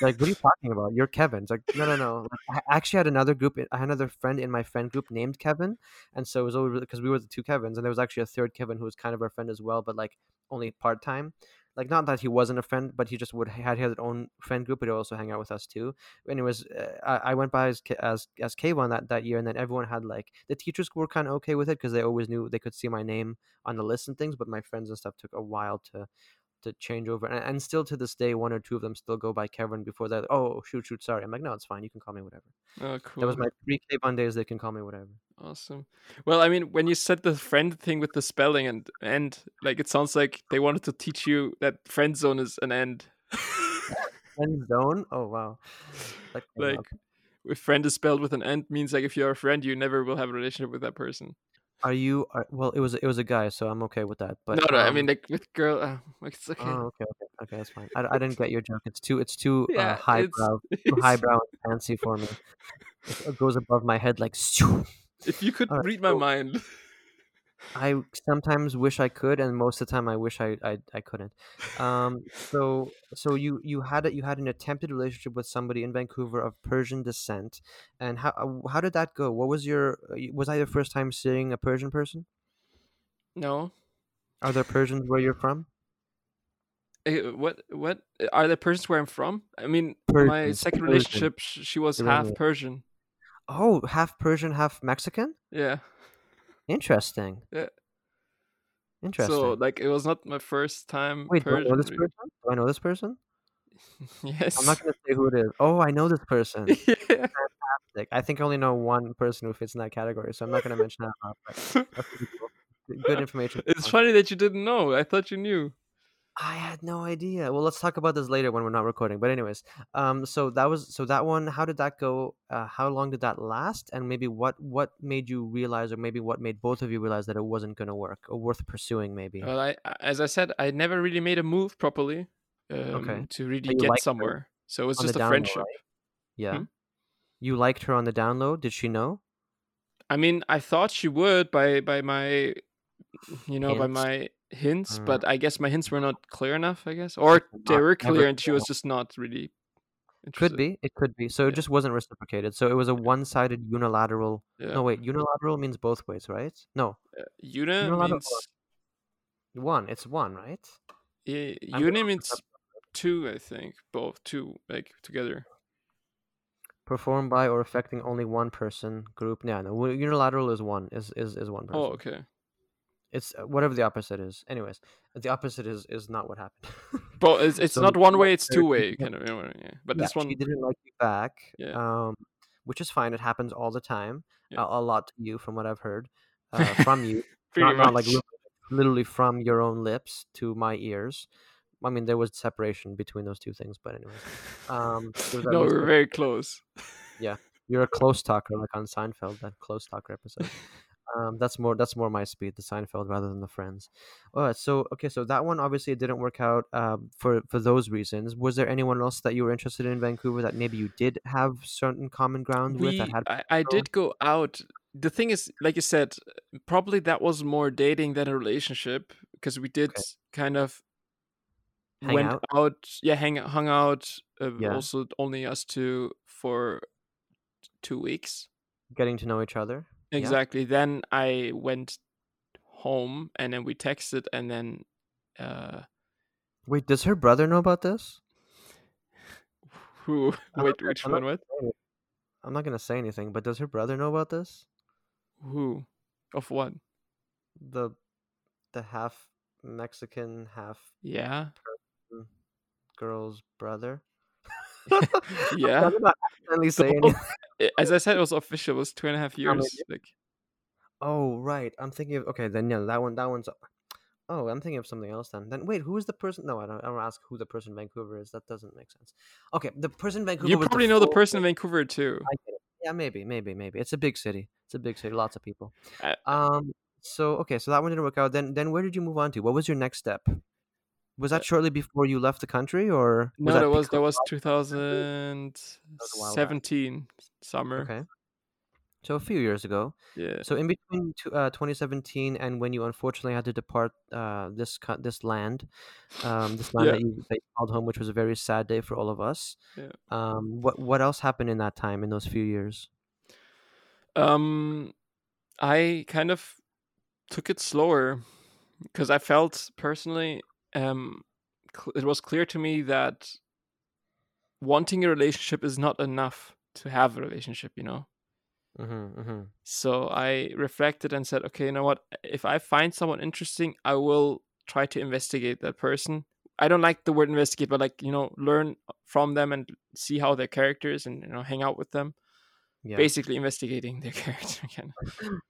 like, what are you talking about? You're Kevin. It's like, no, no, no. Like, I actually had another group. I had another friend in my friend group named Kevin, and so it was always because we were the two Kevins, and there was actually a third Kevin who was kind of our friend as well, but like only part time. Like not that he wasn't a friend, but he just would had his own friend group, but he also hang out with us too. Anyways, uh, I, I went by as as as Kayvon that that year, and then everyone had like the teachers were kind of okay with it because they always knew they could see my name on the list and things, but my friends and stuff took a while to to change over, and, and still to this day, one or two of them still go by Kevin before that. Oh shoot, shoot, sorry. I'm like, no, it's fine. You can call me whatever. Oh, cool. That was my three Kayvon days. They can call me whatever. Awesome. Well, I mean, when you said the friend thing with the spelling and and like it sounds like they wanted to teach you that friend zone is an end. friend zone? Oh wow. Like, like if friend is spelled with an end means like if you're a friend, you never will have a relationship with that person. Are you? Are, well, it was it was a guy, so I'm okay with that. But no, no, um, I mean like with girl, uh, it's okay. Oh, okay, okay, okay, that's fine. I, I didn't get your joke. It's too it's too yeah, uh, highbrow, it's, too highbrow and fancy for me. It goes above my head like. If you could right, read my so, mind. I sometimes wish I could, and most of the time I wish I I, I couldn't. Um, so so you you had a, you had an attempted relationship with somebody in Vancouver of Persian descent, and how uh, how did that go? What was your uh, was I the first time seeing a Persian person? No. Are there Persians where you're from? Uh, what what are the Persians where I'm from? I mean, Persian, my second Persian. relationship, she was half Persian. Oh, half Persian, half Mexican. Yeah. Interesting. Yeah. Interesting. So like it was not my first time. Wait, do I know this person? Do I know this person? yes. I'm not gonna say who it is. Oh, I know this person. yeah. Fantastic. I think I only know one person who fits in that category, so I'm not gonna mention that. Good information. It's funny that you didn't know. I thought you knew. I had no idea. Well, let's talk about this later when we're not recording. But anyways, um, so that was so that one. How did that go? Uh, how long did that last? And maybe what what made you realize, or maybe what made both of you realize that it wasn't going to work or worth pursuing? Maybe. Well, I as I said, I never really made a move properly. Um, okay. To really get somewhere, so it was just a friendship. right? Yeah. Hmm? You liked her on the download. Did she know? I mean, I thought she would by by my, you know, Hints. by my hints, mm. but I guess my hints were not clear enough. I guess, or they were clear and she was just not really. Could be. It could be. So yeah. it just wasn't reciprocated. So it was a one-sided unilateral. Yeah. No, wait. Unilateral means both ways, right? No. Uh, uni means one. It's one, right? Yeah, uni means two. I think both two, like together. Performed by or affecting only one person, group. Yeah, no. Unilateral is one. Is is is one oh, person. Oh, okay. It's uh, whatever the opposite is. Anyways, the opposite is is not what happened. but it's, it's so not one way; it's two way kind of. Yeah. But yeah, this one, she didn't like you back. Yeah. Um, which is fine. It happens all the time. Yeah. A, a, lot to you, from what I've heard, uh, from you. not, not like literally from your own lips to my ears. I mean, there was separation between those two things, but anyways. Um, no, we're very close. Yeah, you're a close talker, like on Seinfeld, that close talker episode. Um, that's more that's more my speed, the Seinfeld rather than the Friends. All right, so okay, so that one obviously it didn't work out um, for for those reasons. Was there anyone else that you were interested in Vancouver that maybe you did have certain common ground we, with? That had I, I did go out. The thing is, like you said, probably that was more dating than a relationship because we did okay. kind of hang went out? out. yeah, hang hung out. Uh, yeah. Also, only us two for two weeks, getting to know each other. Exactly. Yeah. Then I went home and then we texted and then uh Wait, does her brother know about this? Who wait, which I'm one what? I'm not gonna say anything, but does her brother know about this? Who? Of what? The the half Mexican, half yeah girl's brother. yeah. I'm not accidentally saying as I said, it was official. It was two and a half years. Like, oh right, I'm thinking of okay. Then yeah, that one, that one's. Oh, I'm thinking of something else then. Then wait, who is the person? No, I don't. I don't ask who the person in Vancouver is. That doesn't make sense. Okay, the person in Vancouver. You probably know the person in Vancouver too. Yeah, maybe, maybe, maybe. It's a big city. It's a big city. Lots of people. Uh, um. So okay, so that one didn't work out. Then, then where did you move on to? What was your next step? Was that uh shortly before you left the country, or no? that, that was that was 2017 summer. Okay. So a few years ago. Yeah. So in between uh, 2017 and when you unfortunately had to depart uh, this this land, um, this land yeah. that, you, that you called home, which was a very sad day for all of us. Yeah. Um, what what else happened in that time in those few years? Um, I kind of took it slower because I felt personally um it was clear to me that wanting a relationship is not enough to have a relationship you know? Mm-hmm, mm-hmm. so i reflected and said okay you know what? If i find someone interesting i will try to investigate that person. I don't like the word investigate but like you know learn from them and see how their characters and you know hang out with them. Yeah. basically investigating their character again.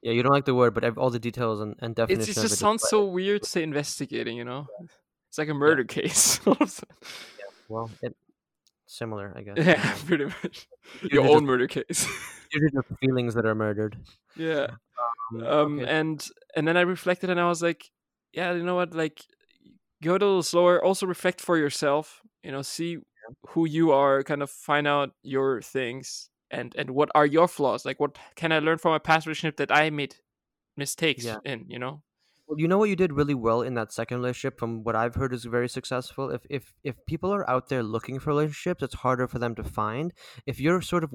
Yeah, you don't like the word, but all the details and, and It's, it just it. sounds so weird to say investigating you know it's like a murder case of a sudden. well, it, similar, I guess. yeah pretty much your just- own murder case usually just feelings that are murdered. yeah Um, um okay. and and then i reflected and i was like yeah you know what like go a little slower also reflect for yourself you know see who you are kind of find out your things and and what are your flaws like what can i learn from a past relationship that i made mistakes Yeah. in you know Well, you know what you did really well in that second relationship, from what I've heard, is very successful. If if if people are out there looking for relationships, it's harder for them to find. If you're sort of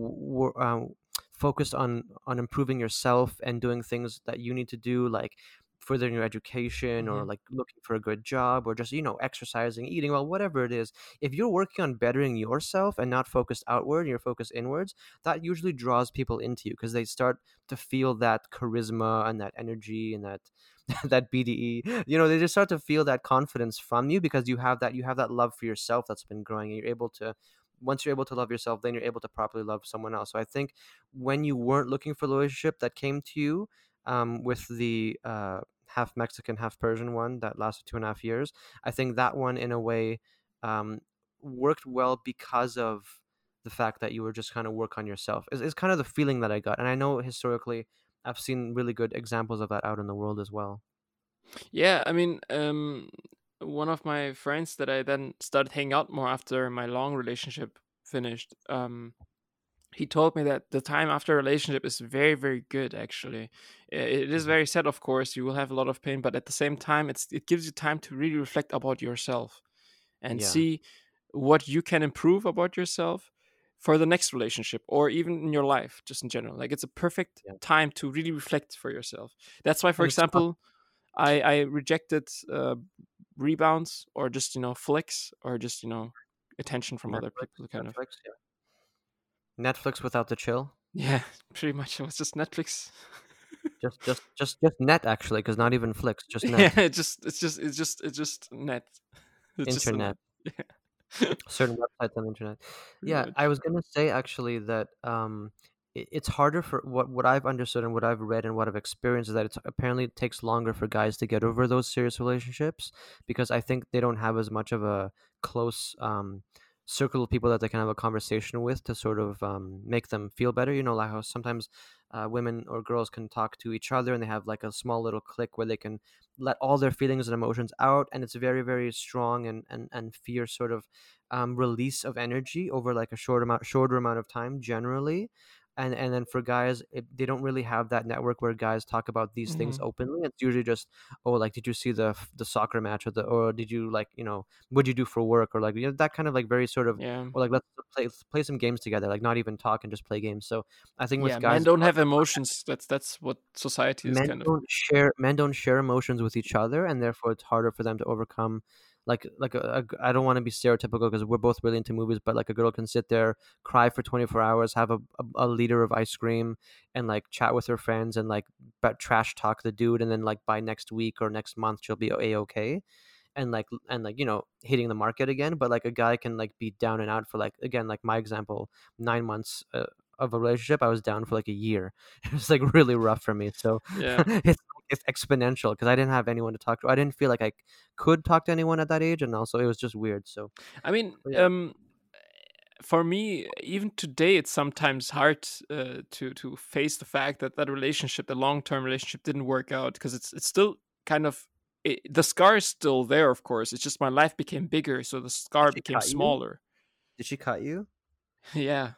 um, focused on on improving yourself and doing things that you need to do, like furthering your education or Mhm. like looking for a good job or just you know exercising eating well whatever it is if you're working on bettering yourself and not focused outward and you're focused inwards that usually draws people into you because they start to feel that charisma and that energy and that that BDE. You know, they just start to feel that confidence from you because you have that you have that love for yourself that's been growing, and you're able to. Once you're able to love yourself, then you're able to properly love someone else. So I think when you weren't looking for the relationship that came to you um, with the uh, half Mexican, half Persian one that lasted two and a half years, I think that one in a way um, worked well because of the fact that you were just kind of work on yourself. Is kind of the feeling that I got, and I know historically I've seen really good examples of that out in the world as well. Yeah, I mean, um, one of my friends that I then started hanging out more after my long relationship finished, um, he told me that the time after a relationship is very, very good. Actually, it is very sad, of course. You will have a lot of pain, but at the same time, it's it gives you time to really reflect about yourself and Yeah. see what you can improve about yourself for the next relationship or even in your life just in general like it's a perfect Yeah. time to really reflect for yourself that's why for And example I, I rejected uh, rebounds or just you know flicks or just you know attention from other people kind of Netflix, yeah. Netflix without the chill. yeah pretty much it was just netflix Just, just, just, just net actually, because not even flicks, just net. yeah it just it's just it's just it's just net it's just a internet. Certain websites on the internet. Yeah. I was gonna say actually that um, it's harder for what what I've understood and what I've read and what I've experienced is that it's apparently it takes longer for guys to get over those serious relationships because I think they don't have as much of a close um, circle of people that they can have a conversation with to sort of um, make them feel better. You know, like how sometimes uh, women or girls can talk to each other and they have like a small little clique where they can let all their feelings and emotions out and it's very very strong and and, and fierce sort of um, release of energy over like a short amount shorter amount of time generally and and then for guys it, they don't really have that network where guys talk about these things Mhm. openly. It's usually just oh like did you see the the soccer match or the or did you like you know what did you do for work? or like you know that kind of like very sort of yeah. Or like let's play let's play some games together like not even talk and just play games. So i think with yeah guys men don't have emotions. That's that's what society is men kind don't share men don't share emotions with each other and therefore it's harder for them to overcome like like g- I don't want to be stereotypical because we're both really into movies but like a girl can sit there cry for 24 hours have a, a, a liter of ice cream and like chat with her friends and like trash talk the dude and then like by next week or next month she'll be a okay and like and like you know hitting the market again but like a guy can like be down and out for like again like my example nine months uh, of a relationship i was down for like a year it was like really rough for me so yeah it's it's exponential because I didn't have anyone to talk to. I didn't feel like I could talk to anyone at that age, and also it was just weird. So I mean, Yeah. um, for me, even today, it's sometimes hard uh, to to face the fact that that relationship, the long term relationship, didn't work out because it's it's still kind of it, the scar is still there. Of course, it's just my life became bigger, so the scar became cut you? smaller. did she cut you? yeah,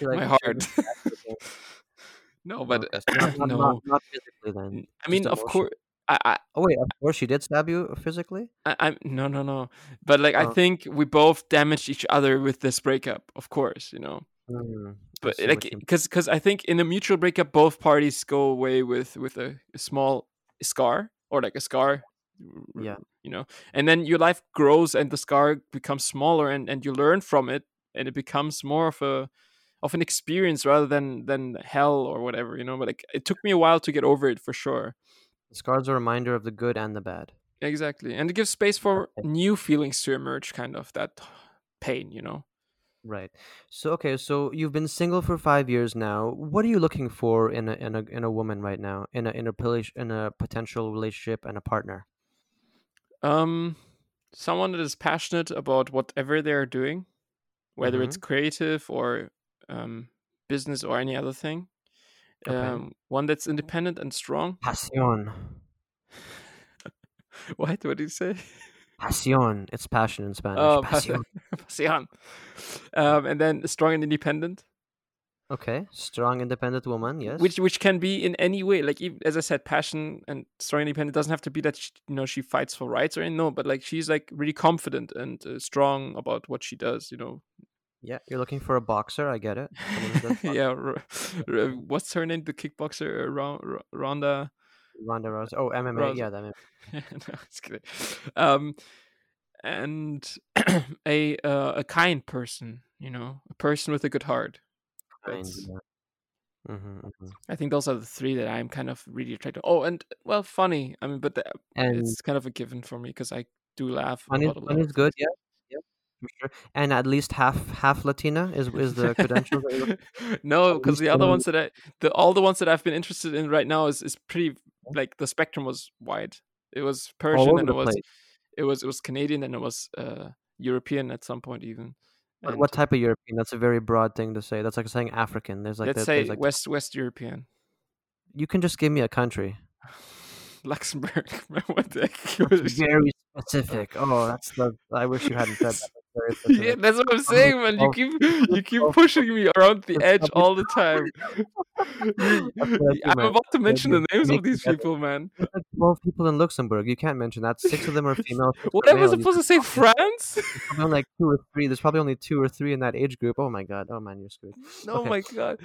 like, my heart. no, but Okay, not, no. not, not physically then. I mean, of course, I, I Oh wait, of course she did stab you physically. I, I'm no, no, no. But like, I Oh. think we both damaged each other with this breakup. Of course, you know. Mm, But like, because because I think in a mutual breakup, both parties go away with with a, a small scar or like a scar Yeah. You know, and then your life grows and the scar becomes smaller and and you learn from it and it becomes more of a of an experience rather than than hell or whatever, you know. But like it took me a while to get over it for sure. The scars are a reminder of the good and the bad. Exactly. And it gives space for new feelings to emerge kind of that pain, you know. Right. So okay, so you've been single for five years now. What are you looking for in a in a in a woman right now? In a in a in a potential relationship and a partner? Um someone that is passionate about whatever they're doing, whether it's Mm-hmm. creative or um business or any other thing. Okay. Um one that's independent and strong. Pasión. What? What did you say? Pasión. It's passion in Spanish. Oh, Pasión. pasión. Um, and then strong and independent, Okay. Strong, independent woman. Yes. which which can be in any way. Like even, as I said, passion and strong independent doesn't have to be that she, you know she fights for rights or anything. No, but like she's like really confident and uh, strong about what she does. You know. Yeah, you're looking for a boxer. I get it. Someone who does boxing. yeah. r- r- what's her name? The kickboxer, Ron- Ronda. Ronda Rousey. Oh, MMA. Rousey. Yeah, that. no, it's kidding. Um, and a uh, a kind person. You know, a person with a good heart. Kind, yeah. Mm-hmm, mm-hmm. I think those are the three that I'm kind of really attracted. To. Oh, and well, funny. I mean, but the, And it's kind of a given for me because I do laugh money, about a lot. money's of good. Yeah, sure. And at least half half Latina is is the credential. that you're looking- no, because the other one- ones that I, the all the ones that I've been interested in right now is is pretty like the spectrum was wide. It was Persian and it was place. it was it was Canadian and it was uh European at some point even. What, And what type of European? That's a very broad thing to say. That's like saying African. There's like let's that- say like West West European. you can just give me a country. Luxembourg. what the heck? Very specific. Oh, that's the. I wish you hadn't said that. That's. Yeah, that's what I'm saying, man. You keep you keep pushing me around the edge all the time. You- That's what I do, I'm about to mention the names of these people, man. Twelve people in Luxembourg. You can't mention that. Six of them are female. What am I supposed to say? France? Only like two or three. There's probably only two or three in that age group. Oh my god. Oh man, you're screwed. Oh my god.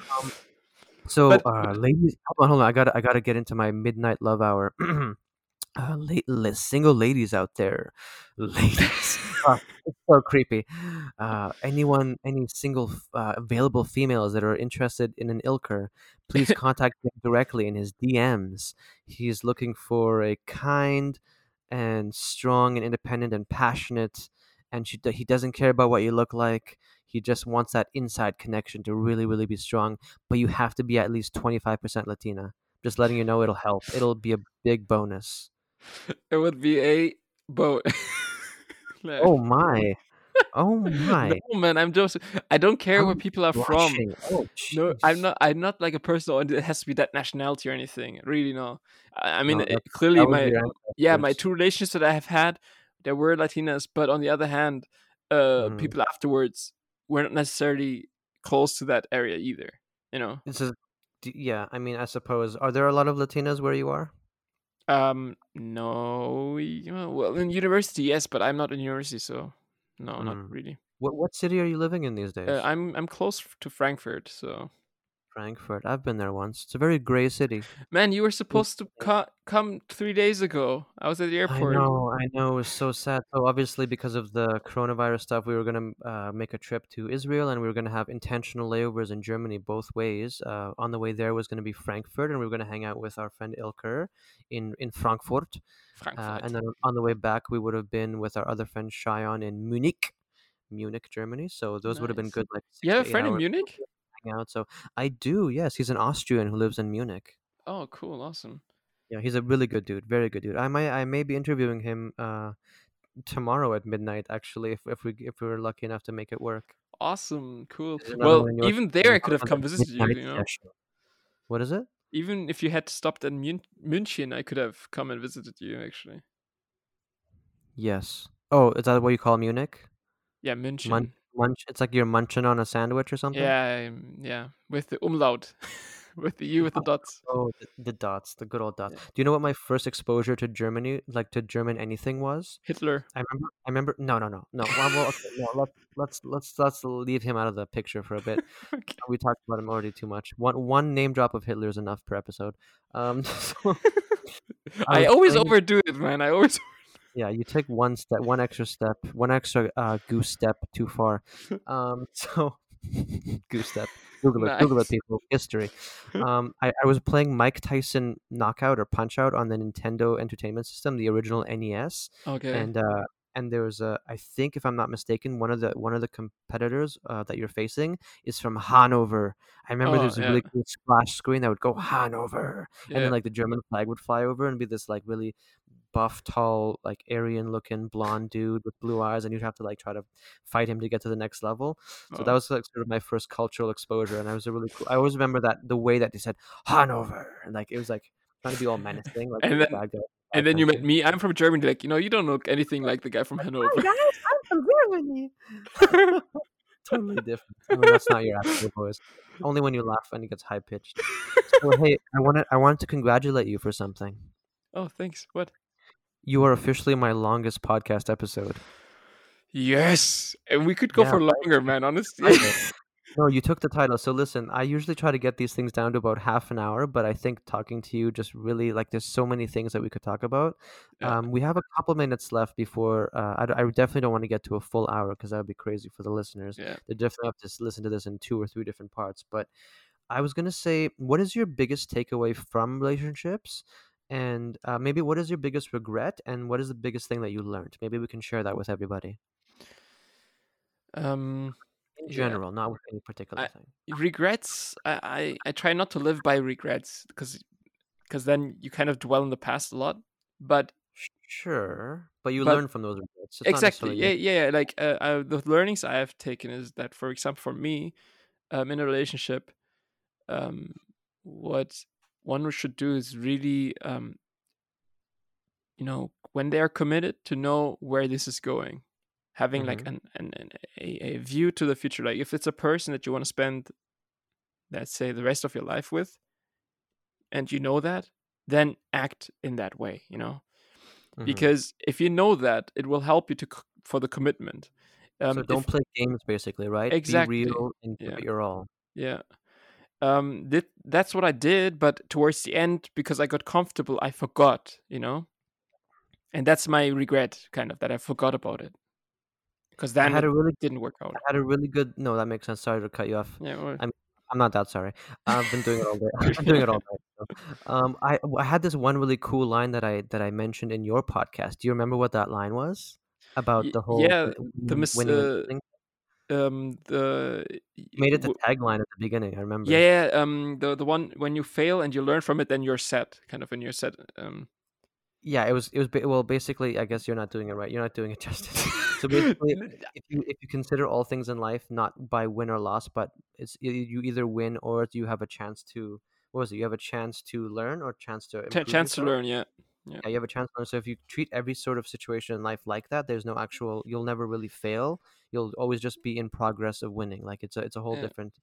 So, But- uh, ladies, hold on, hold on. I got, I got to get into my midnight love hour. uh, la- single ladies out there, ladies. Ah, it's so creepy. Uh, anyone, any single uh, available females that are interested in an Ilker, please contact him directly in his DMs. He's looking for a kind and strong and independent and passionate, and she, he doesn't care about what you look like. He just wants that inside connection to really, really be strong. But you have to be at least 25% Latina. Just letting you know it'll help. It'll be a big bonus. It would be a boat. Like, Oh my. Oh my. No, man. I'm just. I don't care where I'm people are from. Oh, No, I'm not. I'm not like a person. oh, It has to be that nationality or anything. Really, no. I, I mean, No, clearly, my yeah, my two relationships that I have had, there were Latinas, but on the other hand, uh, Mhm. people afterwards were not necessarily close to that area either. You know, This is, yeah. I mean, I suppose. Are there a lot of Latinas where you are? Um, no, well, in university, yes, but I'm not in university, so no, not Mm. really. What what city are you living in these days? Uh, I'm I'm close to Frankfurt, so Frankfurt. I've been there once. It's a very gray city. man, you were supposed to co- come three days ago. I was at the airport. I know, I know. It was so sad. So obviously, because of the coronavirus stuff, we were gonna uh, make a trip to Israel, and we were gonna have intentional layovers in Germany both ways. Uh, on the way there was gonna be Frankfurt, and we were gonna hang out with our friend Ilker in in Frankfurt. Frankfurt. Uh, and then on the way back, we would have been with our other friend Cheyenne in Munich, Munich, Germany. So those would have been good, like you have a friend in Munich? Out. So I do. Yes, he's an Austrian who lives in Munich. Oh, cool, awesome. Yeah, he's a really good dude, very good dude. I might, I may be interviewing him uh, tomorrow at midnight. Actually, if if we if we were lucky enough to make it work. Awesome, cool. Well, one in York even there, I could have come visit you. You know. What is it? even if you had stopped in Mun- München, I could have come and visited you. Actually, Yes. Oh, is that what you call Munich? yeah, München. Munch. It's like you're munching on a sandwich or something. Yeah, um, yeah, with the umlaut. with the U with the dots. Oh, the, the dots, the good old dots. Yeah. Do you know what my first exposure to Germany, like to German anything, was? Hitler. I remember. I remember. No, no, no, no. Well, well, okay, no let's let's let's let's leave him out of the picture for a bit. Okay. We talked about him already too much. One one name drop of Hitler is enough per episode. Um, so, I I always playing- overdo it, man. I always. Yeah, you take one step, one extra step, one extra uh, goose step too far. Um, so goose step. Google it. Google it, people. History. Um, I, I was playing Mike Tyson Knockout or Punch Out on the Nintendo Entertainment System, the original NES, Okay. and uh, and there was a, I think if I'm not mistaken, one of the one of the competitors uh, that you're facing is from Hanover. I remember Oh, there's a yeah. really cool splash screen that would go Hanover, and then like the German flag would fly over and be this like really buff, tall, like Aryan looking blonde dude with blue eyes, and you'd have to like try to fight him to get to the next level. So that Oh. was like sort of my first cultural exposure, and I was a really cool. I always remember that the way that they said Hanover, and like it was like trying to be all menacing, like And then- guy. and then you met me. I'm from Germany. Like you know, you don't look anything like the guy from Hanover. Hi guys, I'm from Germany. totally different. I mean, that's not your actual voice. Only when you laugh and it gets high pitched. So hey, I wanted I wanted to congratulate you for something. oh, thanks. What? You are officially my longest podcast episode. Yes, and we could go Yeah, for longer, man. Honestly. No, you took the title. So listen, I usually try to get these things down to about half an hour, but I think talking to you just really like there's so many things that we could talk about. Yeah. Um, we have a couple minutes left before. Uh, I, I definitely don't want to get to a full hour because that would be crazy for the listeners. yeah. They definitely have to listen to this in two or three different parts. But I was gonna say, what is your biggest takeaway from relationships? And uh, maybe what is your biggest regret, and what is the biggest thing that you learned? Maybe we can share that with everybody Um. in Yeah. general, not with any particular I- thing. regrets I, I i try not to live by regrets because because then you kind of dwell in the past a lot but Sure, but you But- learn from those regrets. It's exactly yeah, yeah yeah, like uh, uh, the learnings i have taken is that for example for me um, in a relationship um what one should do is really um you know when they are committed to know where this is going having like an, an, an a, a view to the future like if it's a person that you want to spend let's say the rest of your life with and you know that then act in that way you know Mhm. because if you know that it will help you to for the commitment um so don't play games, basically, right? Exactly, Be real and give yeah. it your all. yeah um that, that's what i did but towards the end because i got comfortable i forgot you know and that's my regret kind of that i forgot about it because then had it a really, didn't work out I had a really good. No, that makes sense. Sorry to cut you off. yeah well, I'm not that sorry. I've been doing it all day. I've been doing it all day. Um, I I had this one really cool line that I that I mentioned in your podcast. Do you remember what that line was about the whole? yeah, the win- mis- uh? Um the You made it the tagline at the beginning. I remember. yeah, yeah um the the one when you fail and you learn from it then you're set kind of when you're set um Yeah, it was. It was. ba- Well, basically, I guess you're not doing it right. You're not doing it justice. so basically, if you if you consider all things in life not by win or loss, but it's you either win or you have a chance to what was it? You have a chance to learn or chance to improve chance to yourself? learn yeah Yeah, you have a chance to learn. So if you treat every sort of situation in life like that, there's no actual. You'll never really fail. You'll always just be in progress of winning. Like it's a it's a whole Yeah. different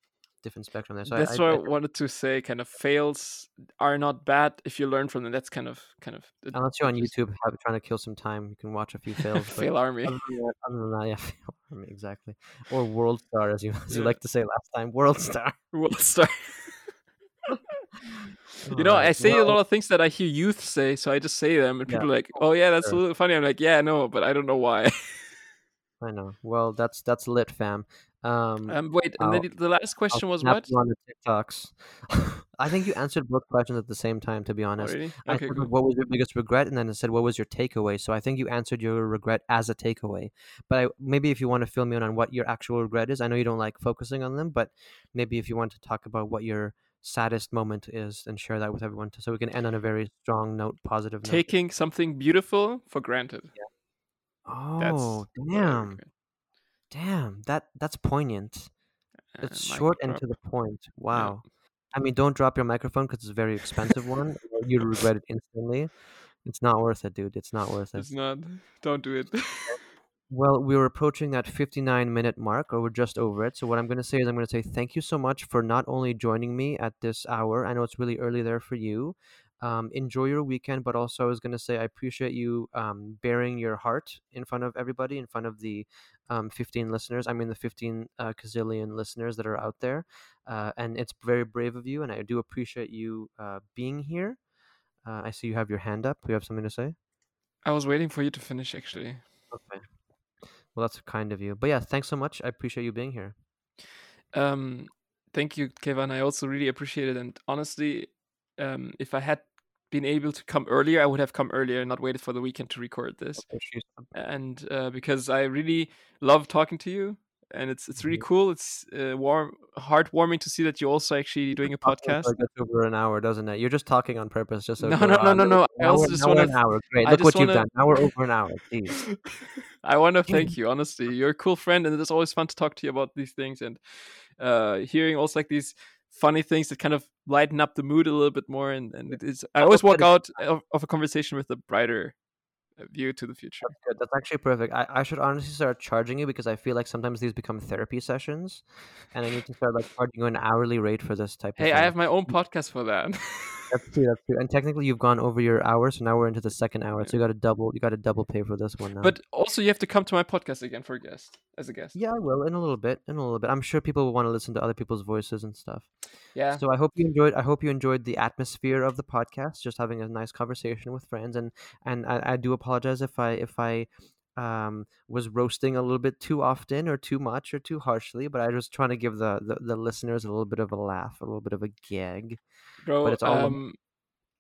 different spectrum there. So that's I, I, what I wanted to say. Kind of fails are not bad if you learn from them. That's kind of kind of the unless you're on YouTube have, trying to kill some time, you can watch a few fails. fail army. Other than that, other than that, yeah, fail army, exactly. Or World Star, as you as you Yeah. like to say last time, World Star. World star. you know, I say a lot of things that I hear youth say, so I just say them, and Yeah. people are like, "Oh yeah, that's a little funny." I'm like, "Yeah, I know, but I don't know why." I know. Well, that's that's lit, fam. Um, um, wait, and then the last I'll question was what? on the TikToks. I think you answered both questions at the same time. To be Oh, honest, really? I Okay, cool. what was your biggest regret, and then I said, what was your takeaway? So I think you answered your regret as a takeaway. But I, maybe if you want to fill me in on what your actual regret is, I know you don't like focusing on them, but maybe if you want to talk about what your saddest moment is and share that with everyone, so we can end on a very strong note, positive note. Taking something beautiful for granted. That's Oh, what I damn, damn, that that's poignant. Uh, It's short and to the point. Wow. I mean, don't drop your microphone because it's a very expensive one. You'd regret it instantly. It's not worth it, dude. It's not worth it. It's not. Don't do it. Well, we were approaching that 59 minute mark, or we're just over it. So, what I'm going to say is, I'm going to say thank you so much for not only joining me at this hour. I know it's really early there for you. Um, enjoy your weekend, but also I was going to say I appreciate you um, bearing your heart in front of everybody, in front of the um, 15 listeners. I mean, the 15 uh, gazillion listeners that are out there. Uh, and it's very brave of you, and I do appreciate you uh, being here. Uh, I see you have your hand up. You have something to say? I was waiting for you to finish, actually. Okay. Well, that's kind of you. But yeah, thanks so much. I appreciate you being here. Um, thank you, Kevin. I also really appreciate it. And honestly, um, if I had been able to come earlier, I would have come earlier and not waited for the weekend to record this. And uh, because I really love talking to you, and it's it's really mm-hmm. cool. It's uh, warm, heartwarming to see that you're also actually doing a podcast. Over an hour, doesn't it? You're just talking on purpose, just so no, no, no, no, no. I also just want an hour. Great, look what wanna... you've done. Now we're over an hour. Please. I want to thank you. Honestly, you're a cool friend, and it's always fun to talk to you about these things and uh, hearing also like these funny things that kind of lighten up the mood a little bit more. And and it is. I always walk out of, of a conversation with a brighter uh, view to the future. That's good. That's actually perfect. I, I should honestly start charging you because I feel like sometimes these become therapy sessions, and I need to start like charging you an hourly rate for this type. Hey, of hey I have my own podcast for that. that's true. That's true. And technically, you've gone over your hour, so now we're into the second hour. So you got to double. You got to double pay for this one now. But also, you have to come to my podcast again for a guest, as a guest. Yeah, I will in a little bit. In a little bit, I'm sure people will want to listen to other people's voices and stuff. Yeah. So I hope you enjoyed. I hope you enjoyed the atmosphere of the podcast, just having a nice conversation with friends. And and I, I do apologize if I if I um, was roasting a little bit too often or too much or too harshly, but I was trying to give the, the, the listeners a little bit of a laugh, a little bit of a gag. Bro, but it's all um,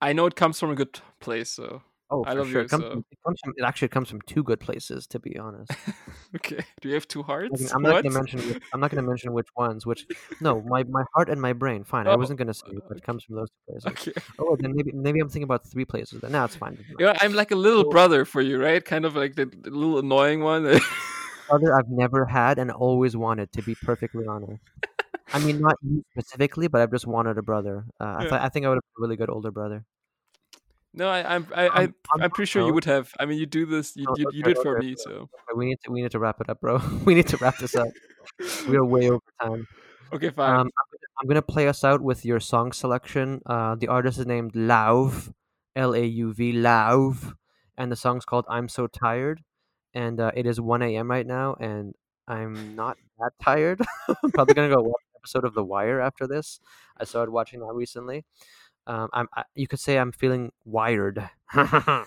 I know it comes from a good place, so Oh, I for love sure. you. It, comes So from, it comes from. It actually comes from two good places, to be honest. okay. Do you have two hearts? I'm not gonna mention. Which, I'm not gonna mention which ones. Which no, my my heart and my brain. Fine. I Oh, wasn't gonna say, but it comes from those two places. okay. Oh, then maybe maybe I'm thinking about three places. Then no, it's fine. know, I'm like a little brother for you, right? Kind of like the, the little annoying one. brother, I've never had and always wanted. To be perfectly honest. I mean, not you specifically, but I've just wanted a brother. Uh, I yeah. thought I think I would have been a really good older brother. No, I, I'm I, I I'm, I'm I'm pretty sure you would have. I mean, you do this. You no, you, you okay, do it for okay, me. So. We need to we need to wrap it up, bro. we need to wrap this up. We are way over time. okay, Um, fine. I'm gonna, I'm gonna play us out with your song selection. Uh, the artist is named Lauv, L A U V, Lauv, and the song's called "I'm So Tired." And uh, it is 1 a.m. right now, and I'm not that tired. I'm probably gonna go watch an episode of The Wire after this. I started watching that recently. Um, I'm, I, you could say I'm feeling wired. all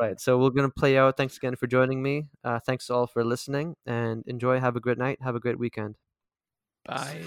right, so we're gonna play out. Thanks again for joining me. Uh, thanks all for listening, and enjoy. Have a great night. Have a great weekend. Bye.